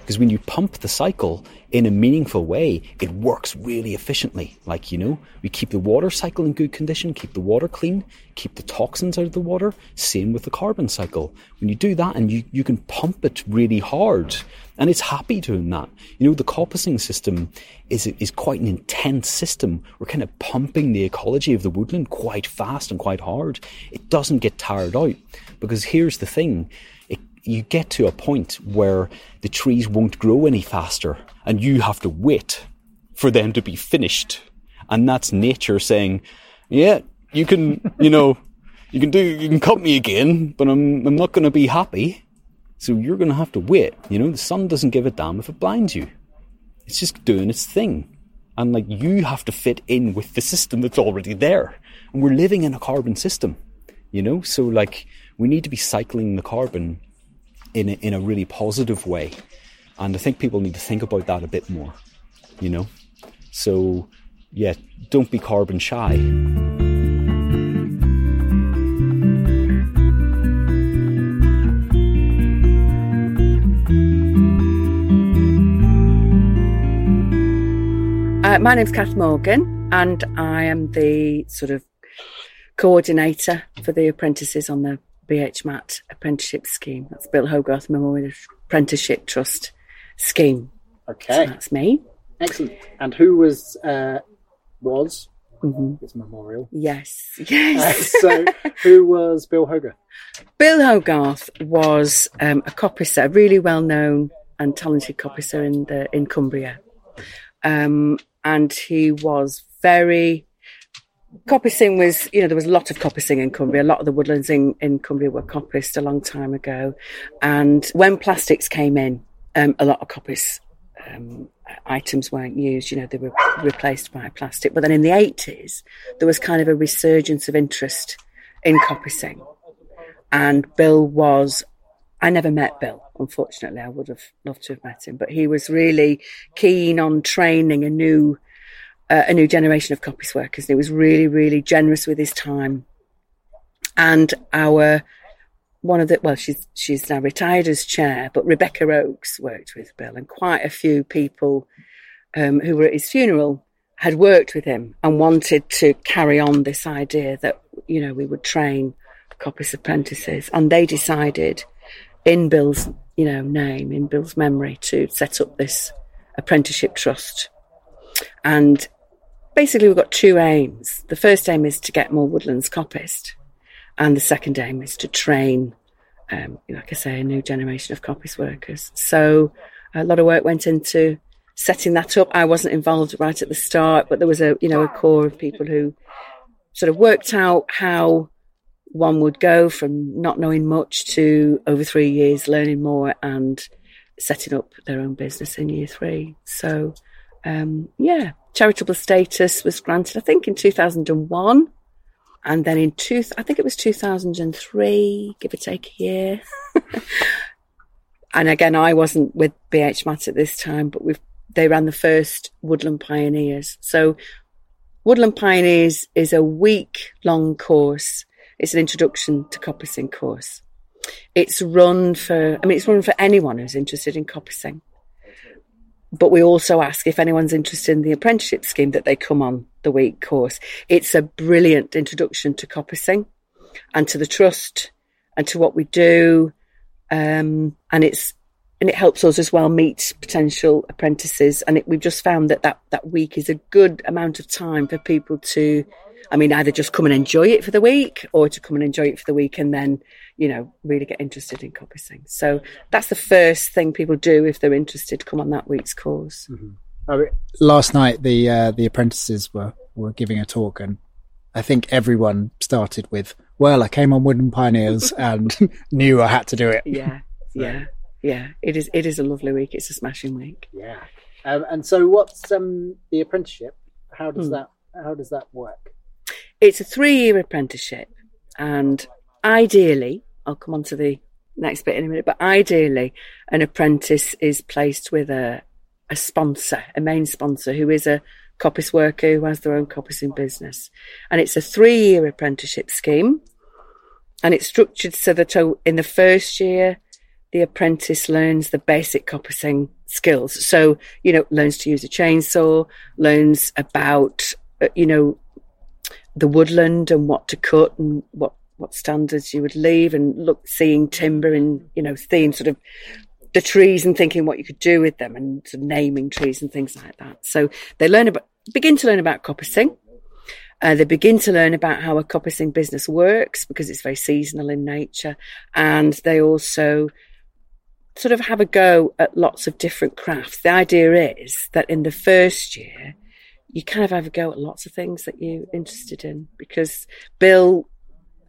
Because when you pump the cycle in a meaningful way, it works really efficiently. Like, you know, we keep the water cycle in good condition, keep the water clean, keep the toxins out of the water. Same with the carbon cycle. When you do that and you, you can pump it really hard, and it's happy doing that. You know, the coppicing system is, is quite an intense system. We're kind of pumping the ecology of the woodland quite fast and quite hard. It doesn't get tired out. Because here's the thing you get to a point where the trees won't grow any faster and you have to wait for them to be finished. And that's nature saying, yeah, you can, you know, you can do, you can cut me again, but I'm, I'm not going to be happy. So you're going to have to wait. You know, the sun doesn't give a damn if it blinds you. It's just doing its thing. And like you have to fit in with the system that's already there. And we're living in a carbon system, you know? So like we need to be cycling the carbon in a, in a really positive way. And I think people need to think about that a bit more, you know? So yeah, don't be carbon shy. Uh, my name's Kath Morgan, and I am the sort of coordinator for the apprentices on the BHMAT apprenticeship scheme. That's Bill Hogarth Memorial Apprenticeship Trust scheme. Okay. So that's me. Excellent. And who was uh, was Mhm. this memorial? Yes, Uh, yes. so who was Bill Hogarth? Bill Hogarth was um, a coppicer, a really well known and talented coppicer in the in Cumbria, um, and he was very. Coppicing was, you know, there was a lot of coppicing in Cumbria. A lot of the woodlands in, in Cumbria were coppiced a long time ago. And when plastics came in, um, a lot of coppice um, items weren't used. You know, they were replaced by plastic. But then in the 80s, there was kind of a resurgence of interest in coppicing. And Bill was, I never met Bill, unfortunately. I would have loved to have met him, but he was really keen on training a new, uh, a new generation of coppice workers. He was really, really generous with his time. And our, one of the, well, she's, she's now retired as chair, but Rebecca Oakes worked with Bill and quite a few people, um, who were at his funeral had worked with him and wanted to carry on this idea that, you know, we would train coppice apprentices. And they decided in Bill's, you know, name, in Bill's memory to set up this apprenticeship trust. And basically we've got two aims. The first aim is to get more woodlands coppiced. And the second aim is to train, um, like I say, a new generation of coppice workers. So a lot of work went into setting that up. I wasn't involved right at the start, but there was a, you know, a core of people who sort of worked out how one would go from not knowing much to over three years learning more and setting up their own business in year three. So, um, yeah, charitable status was granted, I think, in 2001. And then in two, I think it was 2003, give or take a year. and again, I wasn't with BHMAT at this time, but we've, they ran the first Woodland Pioneers. So Woodland Pioneers is a week long course. It's an introduction to coppicing course. It's run for, I mean, it's run for anyone who's interested in coppicing. But we also ask if anyone's interested in the apprenticeship scheme that they come on the week course. It's a brilliant introduction to coppicing and to the trust and to what we do. Um, and it's, and it helps us as well meet potential apprentices. And it, we've just found that, that that week is a good amount of time for people to I mean, either just come and enjoy it for the week or to come and enjoy it for the week and then, you know, really get interested in coppicing. So that's the first thing people do if they're interested, come on that week's course. Oh, last night, the uh, the apprentices were, were giving a talk, and I think everyone started with, "Well, I came on Woodland Pioneers and knew I had to do it." Yeah, yeah, yeah. It is. It is a lovely week. It's a smashing week. Yeah. Um, and so, what's um, the apprenticeship? How does Hmm. that How does that work? It's a three-year apprenticeship, and ideally, I'll come on to the next bit in a minute. But ideally, an apprentice is placed with a a sponsor, a main sponsor, who is a coppice worker who has their own coppicing business, and it's a three-year apprenticeship scheme, and it's structured so that oh, in the first year, the apprentice learns the basic coppicing skills. So, you know, learns to use a chainsaw, learns about, uh, you know, the woodland and what to cut and what, what standards you would leave and look, seeing timber and, you know, seeing sort of the trees and thinking what you could do with them and sort of naming trees and things like that. So they learn about, begin to learn about coppicing. Uh, they begin to learn about how a coppicing business works because it's very seasonal in nature. And they also sort of have a go at lots of different crafts. The idea is that in the first year, you kind of have a go at lots of things that you're interested in because Bill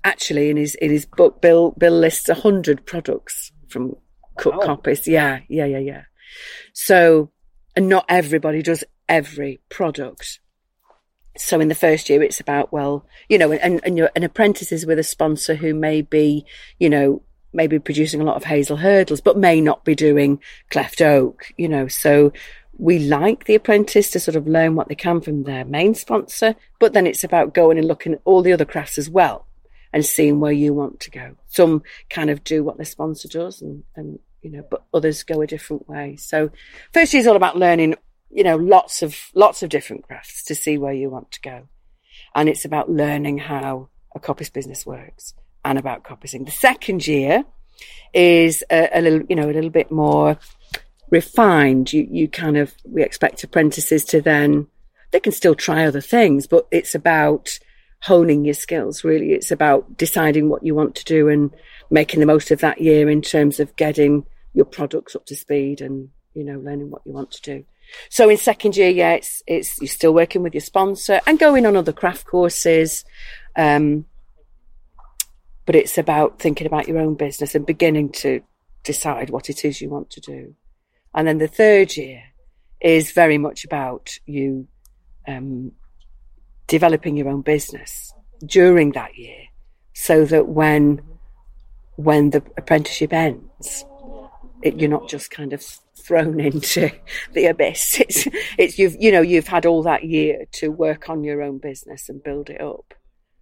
actually in his in his book Bill Bill lists a hundred products from cut Wow. coppice. Yeah, yeah, yeah, yeah. So and not everybody does every product. So in the first year, it's about well, you know, and and you're an apprentice is with a sponsor who may be, you know, maybe producing a lot of hazel hurdles, but may not be doing cleft oak, you know. So we like the apprentice to sort of learn what they can from their main sponsor, but then it's about going and looking at all the other crafts as well and seeing where you want to go. Some kind of do what their sponsor does and, and you know, but others go a different way. So first year is all about learning, you know, lots of lots of different crafts to see where you want to go. And it's about learning how a coppice business works and about coppicing. The second year is a, a little, you know, a little bit more refined. You you kind of we expect apprentices to then they can still try other things, but it's about honing your skills. Really, it's about deciding what you want to do and making the most of that year in terms of getting your products up to speed and you know learning what you want to do. So in second year, yeah, it's it's you're still working with your sponsor and going on other craft courses. Um, but it's about thinking about your own business and beginning to decide what it is you want to do. And then the third year is very much about you um, developing your own business during that year, so that when when the apprenticeship ends, it, you're not just kind of thrown into the abyss. It's it's you've you know you've had all that year to work on your own business and build it up.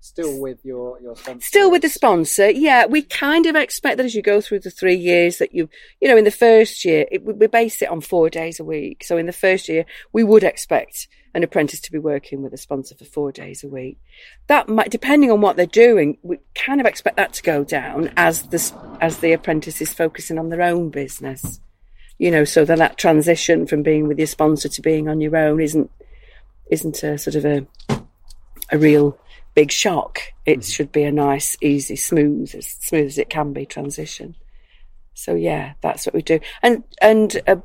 Still with your your sponsor. Still with the sponsor, yeah. We kind of expect that as you go through the three years that you, you know, in the first year, it, we base it on four days a week. So in the first year, we would expect an apprentice to be working with a sponsor for four days a week. That might, depending on what they're doing, we kind of expect that to go down as the as the apprentice is focusing on their own business. You know, so that that transition from being with your sponsor to being on your own isn't isn't a sort of a a real big shock. It should be a nice, easy, smooth, as smooth as it can be transition. So yeah, that's what we do. And and uh,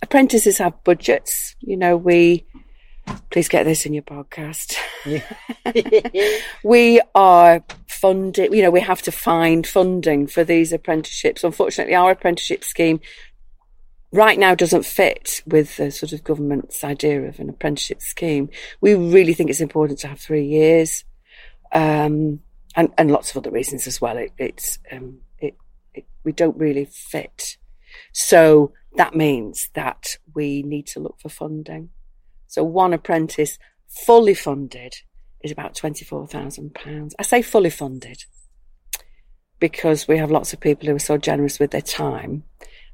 apprentices have budgets. You know, we please get this in your podcast. we are funded. You know, we have to find funding for these apprenticeships. Unfortunately, our apprenticeship scheme right now doesn't fit with the sort of government's idea of an apprenticeship scheme. We really think it's important to have three years, um, and and lots of other reasons as well. It, it's um, it, it we don't really fit, so that means that we need to look for funding. So one apprentice fully funded is about twenty four thousand pounds. I say fully funded because we have lots of people who are so generous with their time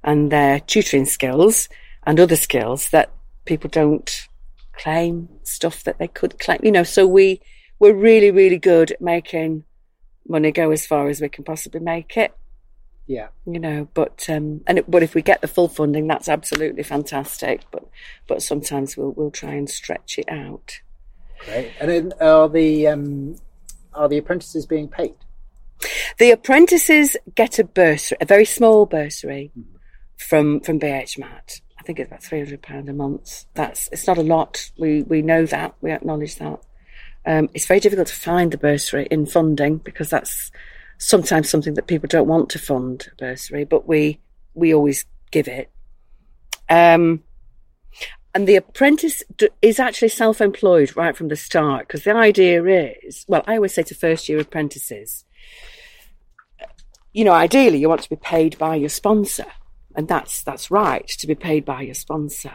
and their tutoring skills and other skills that people don't claim stuff that they could claim. You know, so we we're really, really good at making money go as far as we can possibly make it. Yeah. You know, but um, and it, but if we get the full funding, that's absolutely fantastic. But but sometimes we'll we'll try and stretch it out. Great. And then are the um, are the apprentices being paid? The apprentices get a bursary, a very small bursary from from BHMAT. I think it's about three hundred pound a month. That's it's not a lot. We we know that. We acknowledge that. Um, it's very difficult to find the bursary in funding because that's sometimes something that people don't want to fund a bursary, but we we always give it. Um, and the apprentice d- is actually self-employed right from the start because the idea is, well, I always say to first-year apprentices, you know, ideally you want to be paid by your sponsor, and that's that's right to be paid by your sponsor.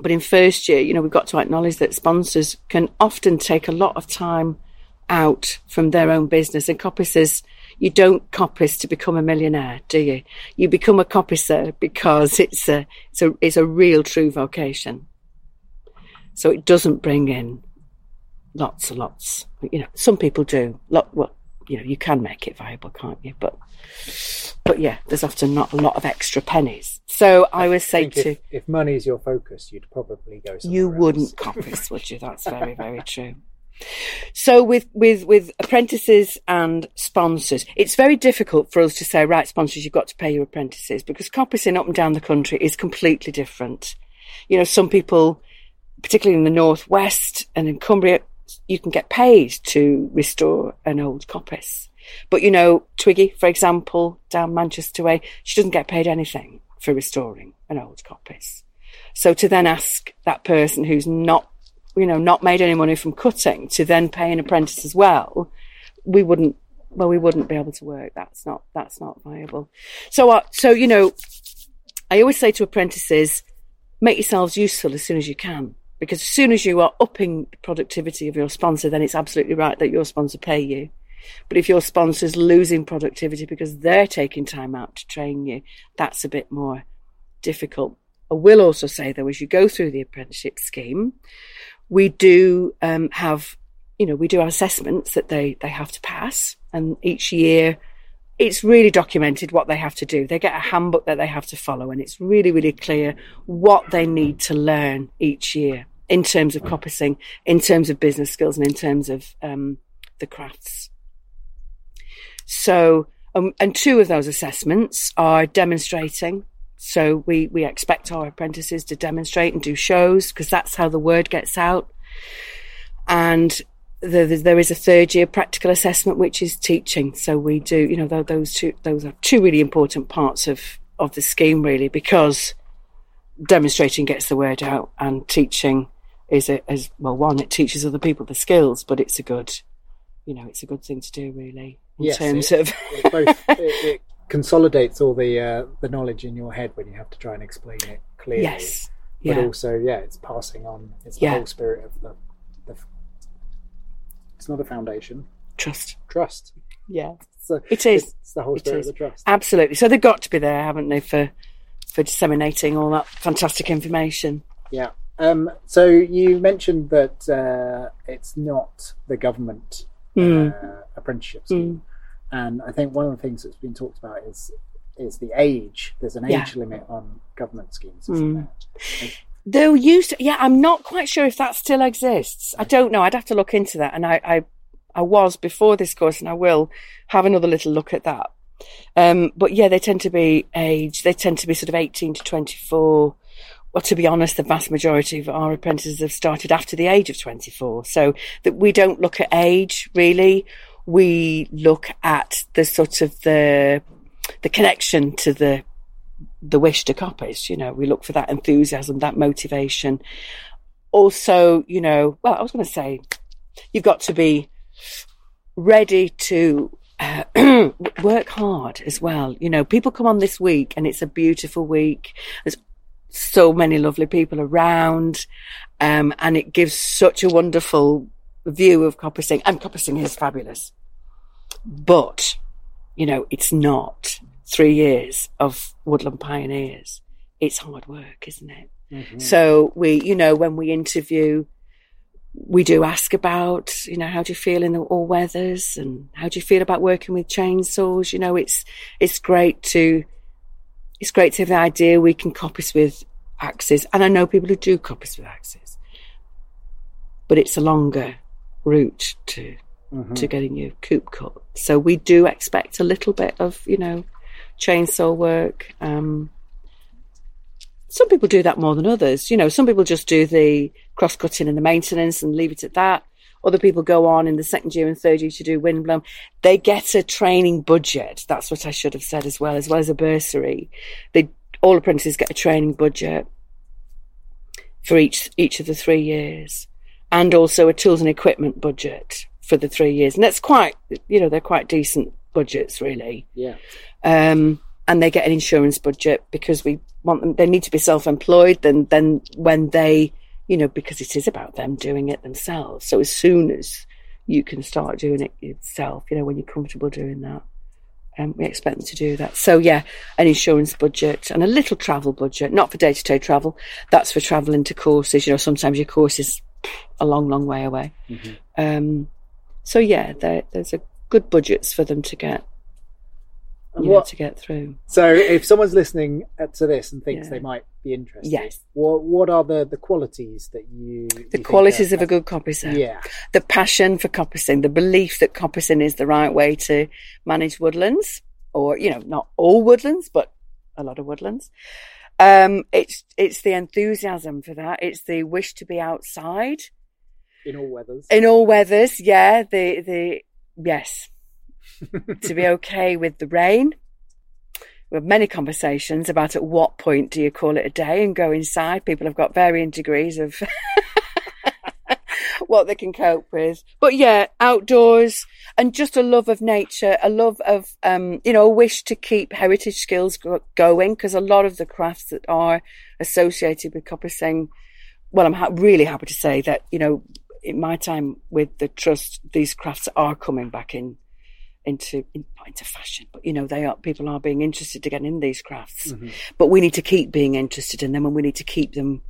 But in first year, you know, we've got to acknowledge that sponsors can often take a lot of time out from their own business. And coppicers, you don't coppice to become a millionaire, do you? You become a coppicer because it's a it's a it's a real true vocation. So it doesn't bring in lots and lots. You know, some people do. Lot, well, you know, you can make it viable, can't you? But but yeah, there's often not a lot of extra pennies. So I, would say to if, if money is your focus, you'd probably go. You wouldn't coppice, would you? That's very, very true. So with, with, with apprentices and sponsors, it's very difficult for us to say, right, sponsors, you've got to pay your apprentices because coppicing up and down the country is completely different. You know, some people, particularly in the northwest and in Cumbria, you can get paid to restore an old coppice. But you know, Twiggy, for example, down Manchester way, she doesn't get paid anything for restoring an old coppice. So to then ask that person who's not, you know, not made any money from cutting to then pay an apprentice as well, we wouldn't, well, we wouldn't be able to work. That's not, that's not viable. So, uh, so, you know, I always say to apprentices, make yourselves useful as soon as you can. Because as soon as you are upping the productivity of your sponsor, then it's absolutely right that your sponsor pay you. But if your sponsor's losing productivity because they're taking time out to train you, that's a bit more difficult. I will also say though, as you go through the apprenticeship scheme, we do um, have, you know, we do have assessments that they, they have to pass. And each year it's really documented what they have to do. They get a handbook that they have to follow and it's really, really clear what they need to learn each year in terms of coppicing, in terms of business skills and in terms of um, the crafts. So, um, and two of those assessments are demonstrating. So we, we expect our apprentices to demonstrate and do shows because that's how the word gets out. And the, the, there is a third year practical assessment, which is teaching. So we do, you know, th- those two, those are two really important parts of, of the scheme really because demonstrating gets the word out and teaching is a, as well, one, it teaches other people the skills, but it's a good, you know, it's a good thing to do really in Yes, terms it- of it both it, it consolidates all the uh, the knowledge in your head when you have to try and explain it clearly. yes, but yeah, also yeah, it's passing on. It's the Yeah. whole spirit of the, the. It's not a foundation. trust. Trust. Yeah, So It is. It's the whole spirit is. of the trust. absolutely. So they've got to be there, haven't they, for for disseminating all that fantastic information? Yeah. Um, so you mentioned that uh, it's not the government Mm. uh, apprenticeship scheme, and I think one of the things that's been talked about is is the age. There's an age Yeah. limit on government schemes, isn't Mm. there? There used, to, yeah, I'm not quite sure if that still exists. I don't know. I'd have to look into that, and I, I, I was before this course, and I will have another little look at that. Um, but yeah, they tend to be age. They tend to be sort of 18 to 24. Well, to be honest, the vast majority of our apprentices have started after the age of 24. So that we don't look at age really. We look at the sort of the, the connection to the, the wish to coppice. You know, we look for that enthusiasm, that motivation. Also, you know, well, I was going to say, you've got to be ready to uh, work hard as well. You know, people come on this week and it's a beautiful week. There's so many lovely people around, um, and it gives such a wonderful view of coppicing. And coppicing is fabulous, but you know, it's not three years of woodland pioneers. It's hard work, isn't it? So we, you know, when we interview, we do ask about, you know, how do you feel in the all weathers and how do you feel about working with chainsaws? You know, it's, it's great to, it's great to have the idea we can coppice with axes. And I know people who do coppice with axes. but it's a longer route to Mhm. to getting your coupe cut. So we do expect a little bit of you know chainsaw work. Um, some people do that more than others. You know, some people just do the cross cutting and the maintenance and leave it at that. Other people go on in the second year and third year to do windblown. They get a training budget. That's what I should have said as well, as well as a bursary. They all apprentices get a training budget for each each of the three years, and also a tools and equipment budget for the three years. And that's quite, you know, they're quite decent budgets, really Yeah. um, and they get an insurance budget because we want them. They need to be self-employed. Then, then when they, you know, because it is about them doing it themselves. So as soon as you can start doing it yourself, you know, when you're comfortable doing that, um, we expect them to do that. So yeah, an insurance budget and a little travel budget, not for day-to-day travel. That's for travelling to courses. You know, sometimes your course is a long, long way away. Um, so yeah, there, there's a good budgets for them to get You know, what- to get through. So if someone's listening uh, to this and thinks Yeah. they might be interested, Yes. what what are the, the qualities that you The qualities of a good coppicing? Yeah. The passion for coppicing, the belief that coppicing is the right way to manage woodlands, or, you know, not all woodlands, but a lot of woodlands. Um, it's, it's the enthusiasm for that. It's the wish to be outside in all weathers. in all weathers. Yeah. The, the, yes. to be okay with the rain. We have many conversations about at what point do you call it a day and go inside. People have got varying degrees of what they can cope with. But yeah, outdoors and just a love of nature, a love of, um, you know, a wish to keep heritage skills go- going because a lot of the crafts that are associated with coppicing, well, I'm ha- really happy to say that, you know, in my time with the trust, these crafts are coming back in into in, not into fashion, but you know they are people are being interested to get in these crafts. Mm-hmm. But we need to keep being interested in them, and we need to keep them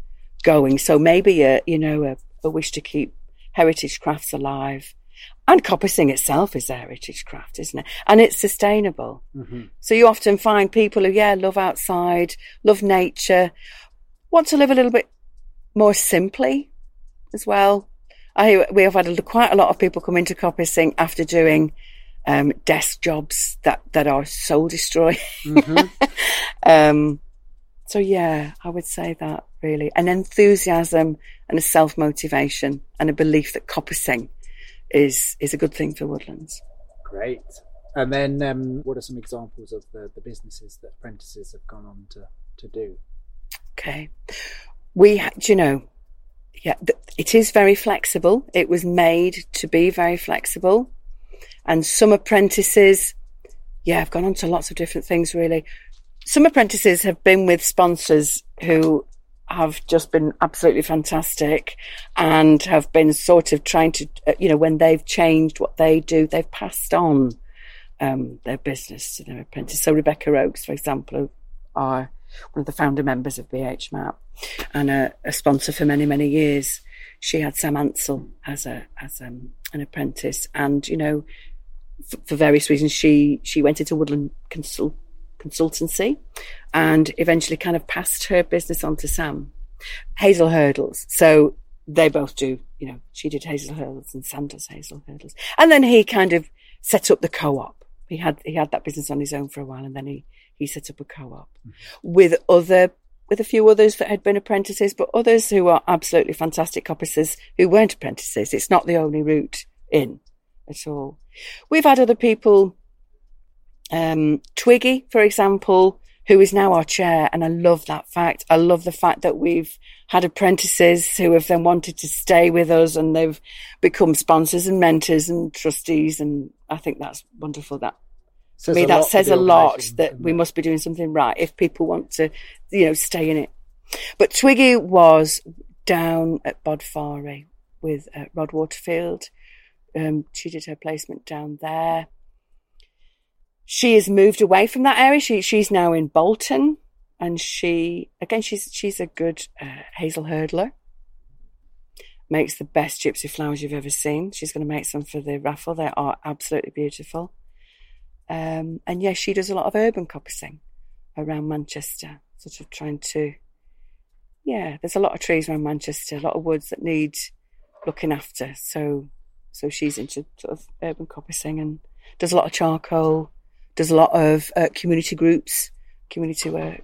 going. So maybe a you know a, a wish to keep heritage crafts alive, and coppicing itself is a heritage craft, isn't it? And it's sustainable. Mm-hmm. So you often find people who yeah love outside, love nature, want to live a little bit more simply as well. I we have had a- quite a lot of people come into coppicing after doing um, desk jobs that that are soul destroying. um, so yeah, I would say that really an enthusiasm and a self motivation and a belief that coppicing is is a good thing for woodlands. Great. And then, um, what are some examples of the, the businesses that apprentices have gone on to, to do? Okay. We, do you know, yeah, it is very flexible. It was made to be very flexible. And some apprentices, yeah, I've gone on to lots of different things really. Some apprentices have been with sponsors who have just been absolutely fantastic and have been sort of trying to, uh, you know, when they've changed what they do, they've passed on um, their business to their apprentice. So Rebecca Oakes, for example, are one of the founder members of BHMAT and a, a sponsor for many, many years. She had Sam Ansell as a as um, an apprentice, and you know, f- for various reasons, she she went into Woodland Consult consultancy, and eventually kind of passed her business on to Sam. Hazel Hurdles. So they both do, you know, she did Hazel Hurdles and Sam does Hazel Hurdles. And then he kind of set up the co-op. He had, he had that business on his own for a while and then he, he set up a co-op with other, with a few others that had been apprentices, but others who are absolutely fantastic coppicers who weren't apprentices. It's not the only route in at all. We've had other people, um, Twiggy, for example, who is now our chair. And I love that fact. I love the fact that we've had apprentices who have then wanted to stay with us and they've become sponsors and mentors and trustees. And I think that's wonderful. That Says to me, a that says a lot that we must be doing something right if people want to, you know, stay in it. But Twiggy was down at Bodfari with uh, Rod Waterfield. Um, she did her placement down there. She has moved away from that area. She she's now in Bolton, and she again she's she's a good uh, hazel hurdler. Makes the best gypsy flowers you've ever seen. She's going to make some for the raffle. They are absolutely beautiful. Um, and yes, she does a lot of urban coppicing around Manchester, sort of trying to. Yeah, there's a lot of trees around Manchester, a lot of woods that need looking after. So, so she's into sort of urban coppicing and does a lot of charcoal, does a lot of uh, community groups, community work.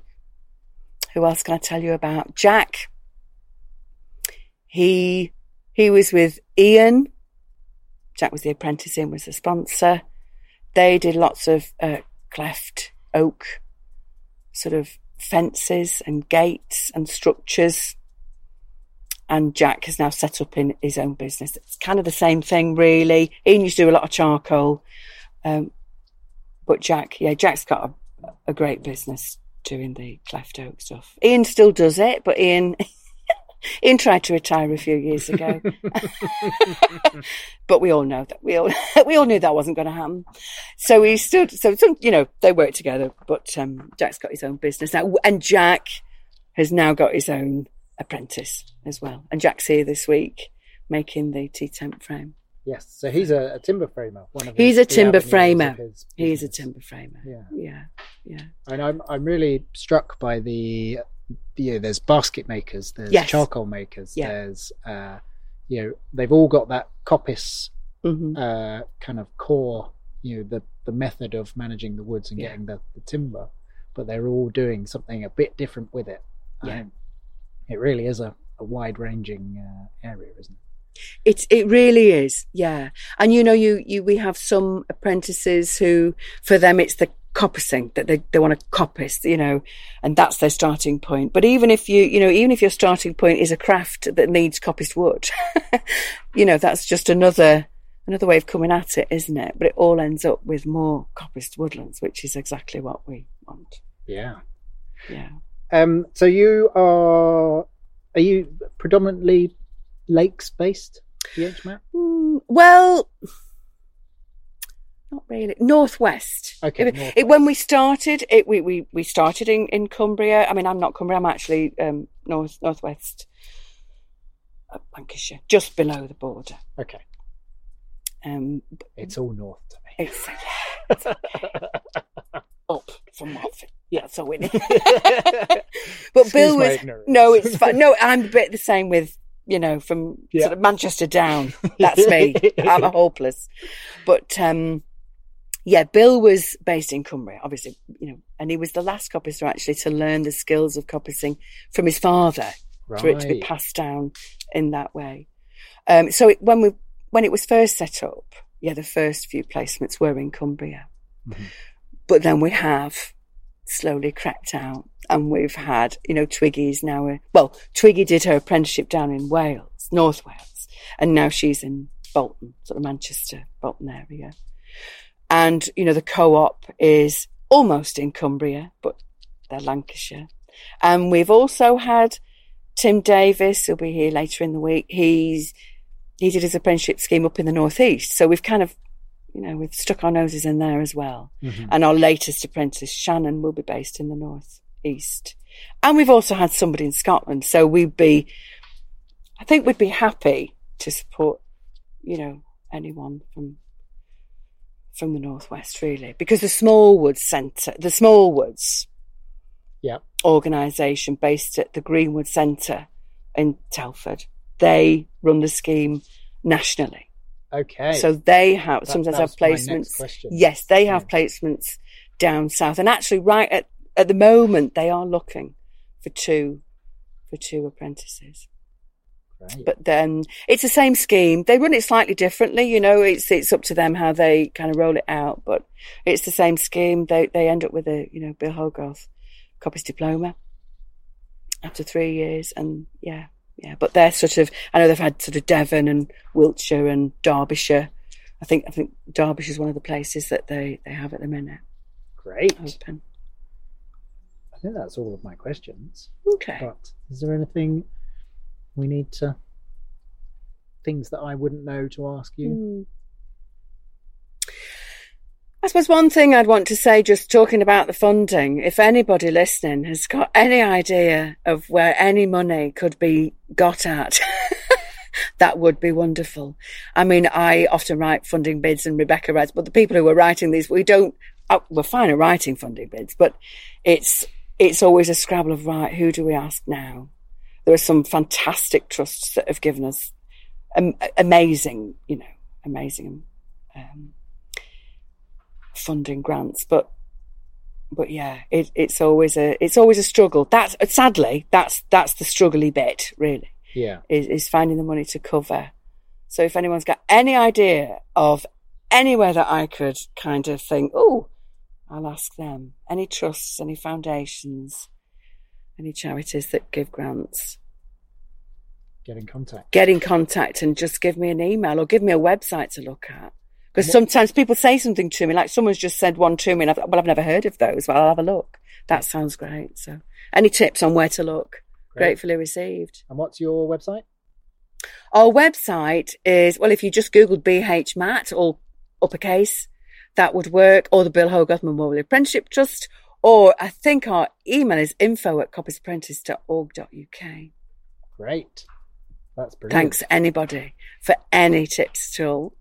Who else can I tell you about? Jack. He he was with Ian. Jack was the apprentice. Ian was the sponsor. They did lots of uh, cleft oak sort of fences and gates and structures. And Jack has now set up in his own business. It's kind of the same thing, really. Ian used to do a lot of charcoal. Um, but Jack, yeah, Jack's got a, a great business doing the cleft oak stuff. Ian still does it, but Ian Ian tried to retire a few years ago, but we all know that we all we all knew that wasn't going to happen. So he stood. So some, you know, they work together. But um, Jack's got his own business now, and Jack has now got his own apprentice as well. And Jack's here this week making the T tent frame. Yes, so he's a, a timber framer. One of he's his, a timber framer. He's a timber framer. Yeah, yeah, yeah. And I'm I'm really struck by the you know, there's basket makers, there's yes. charcoal makers, yeah. there's uh, you know, they've all got that coppice mm-hmm. uh, kind of core, you know, the the method of managing the woods and Yeah. getting the, the timber, but they're all doing something a bit different with it. Yeah. And it really is a, a wide ranging uh, area, isn't it? It it really is, yeah. And you know, you you we have some apprentices who, for them, it's the coppicing that they they want to coppice, you know, and that's their starting point. But even if you you know, even if your starting point is a craft that needs coppiced wood, you know, that's just another another way of coming at it, isn't it? But it all ends up with more coppiced woodlands, which is exactly what we want. Yeah. Yeah. Um. So you are are you predominantly lakes based? Map. Mm, well, not really. Northwest. Okay, It- northwest. it- when we started, it we, we, we started in, in Cumbria. I mean, I'm not Cumbria. I'm actually um, north northwest of Lancashire, just below the border. Okay. Um, It's all north to me. it's it's up from Watford. Yeah, all we need. but Bill Excuse my was no, it's fine. No, I'm a bit the same with you know from Yeah. sort of Manchester down. That's me. I'm a hopeless. But um, yeah, Bill was based in Cumbria, obviously, you know, and he was the last coppicer actually to learn the skills of coppicing from his father for it to be passed down in that way. Um, so it, when we when it was first set up, yeah, the first few placements were in Cumbria, Mm-hmm. but then we have slowly cracked out, and we've had you know Twiggy's now. A, well, Twiggy did her apprenticeship down in Wales, North Wales, and now she's in Bolton, sort of Manchester, Bolton area. And you know the co-op is almost in Cumbria, but they're Lancashire. And we've also had Tim Davis, who'll be here later in the week. He's he did his apprenticeship scheme up in the northeast, so we've kind of, you know, we've stuck our noses in there as well. Mhm. And our latest apprentice, Shannon, will be based in the northeast. And we've also had somebody in Scotland, so we'd be, I think we'd be happy to support, you know, anyone from from the northwest, really, because the Smallwoods Centre, the Smallwoods Yeah. organisation based at the Greenwood Centre in Telford, they run the scheme nationally. Okay. So they have That- sometimes have was my next placements. Yes, they have placements down south, and actually, right at at the moment, they are looking for two for two apprentices. But then it's the same scheme. They run it slightly differently, you know. It's it's up to them how they kind of roll it out, but it's the same scheme. They they end up with a you know Bill Hogarth coppice diploma after three years, and yeah, yeah. But they're sort of I know they've had sort of Devon and Wiltshire and Derbyshire. I think I think Derbyshire is one of the places that they they have at the minute Great. open. I think that's all of my questions. Okay. But is there anything we need to things that I wouldn't know to ask you? Hmm. I suppose one thing I'd want to say, just talking about the funding, if anybody listening has got any idea of where any money could be got at, that would be wonderful. I mean, I often write funding bids and Rebecca writes, but the people who are writing these, we don't, uh, we're fine at writing funding bids, but it's, it's always a scrabble of, right, who do we ask now? There are some fantastic trusts that have given us um, amazing, you know, amazing um, funding grants, but but yeah, it, it's always a it's always a struggle. That's sadly that's that's the struggly bit really. Yeah, is, is finding the money to cover. So if anyone's got any idea of anywhere that I could kind of think, oh, I'll ask them. Any trusts, any foundations, any charities that give grants. Get in contact. Get in contact and just give me an email or give me a website to look at. Because sometimes people say something to me, like someone's just said one to me, and I've, well, I've never heard of those. Well, I'll have a look. That sounds great. So, any tips on where to look? Great. Gratefully received. And what's your website? Our website is, well, if you just Googled BHMAT, all uppercase, that would work, or the Bill Hogarth Memorial Apprenticeship Trust, or I think our email is info at coppiceapprentice.org.uk. Great. That's brilliant. Thanks, anybody, for any tips at all.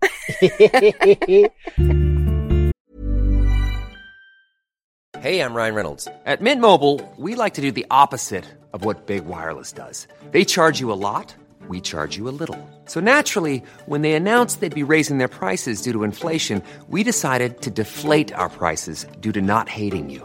hey, I'm Ryan Reynolds. At Mint Mobile, we like to do the opposite of what Big Wireless does. They charge you a lot, we charge you a little. So naturally, when they announced they'd be raising their prices due to inflation, we decided to deflate our prices due to not hating you.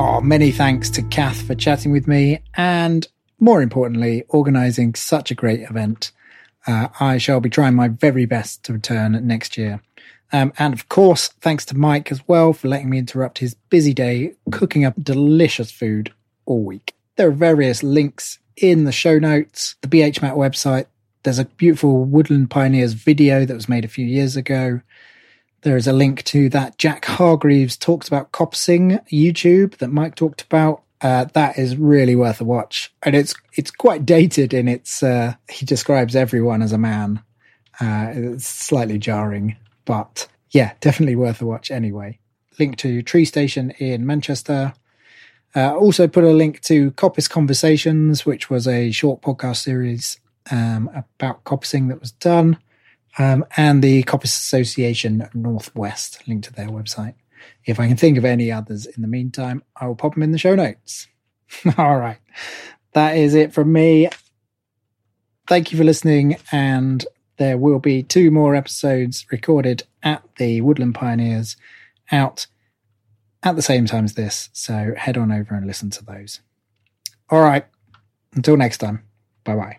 Oh, many thanks to Kath for chatting with me and more importantly, organising such a great event. Uh, I shall be trying my very best to return next year. Um, and of course, thanks to Mike as well for letting me interrupt his busy day cooking up delicious food all week. There are various links in the show notes, the BHMAT website. There's a beautiful Woodland Pioneers video that was made a few years ago. There is a link to that Jack Hargreaves talks about coppicing YouTube that Mike talked about uh, that is really worth a watch, and it's it's quite dated in its. Uh, he describes everyone as a man. Uh, it's slightly jarring, but yeah, definitely worth a watch anyway. Link to Tree Station in Manchester. Uh, also put a link to Coppice Conversations, which was a short podcast series um, about coppicing that was done, um, and the Coppice Association Northwest. Link to their website. If I can think of any others in the meantime, I will pop them in the show notes. All right. That is it from me. Thank you for listening. And there will be two more episodes recorded at the Woodland Pioneers out at the same time as this. So head on over and listen to those. All right. Until next time. Bye bye.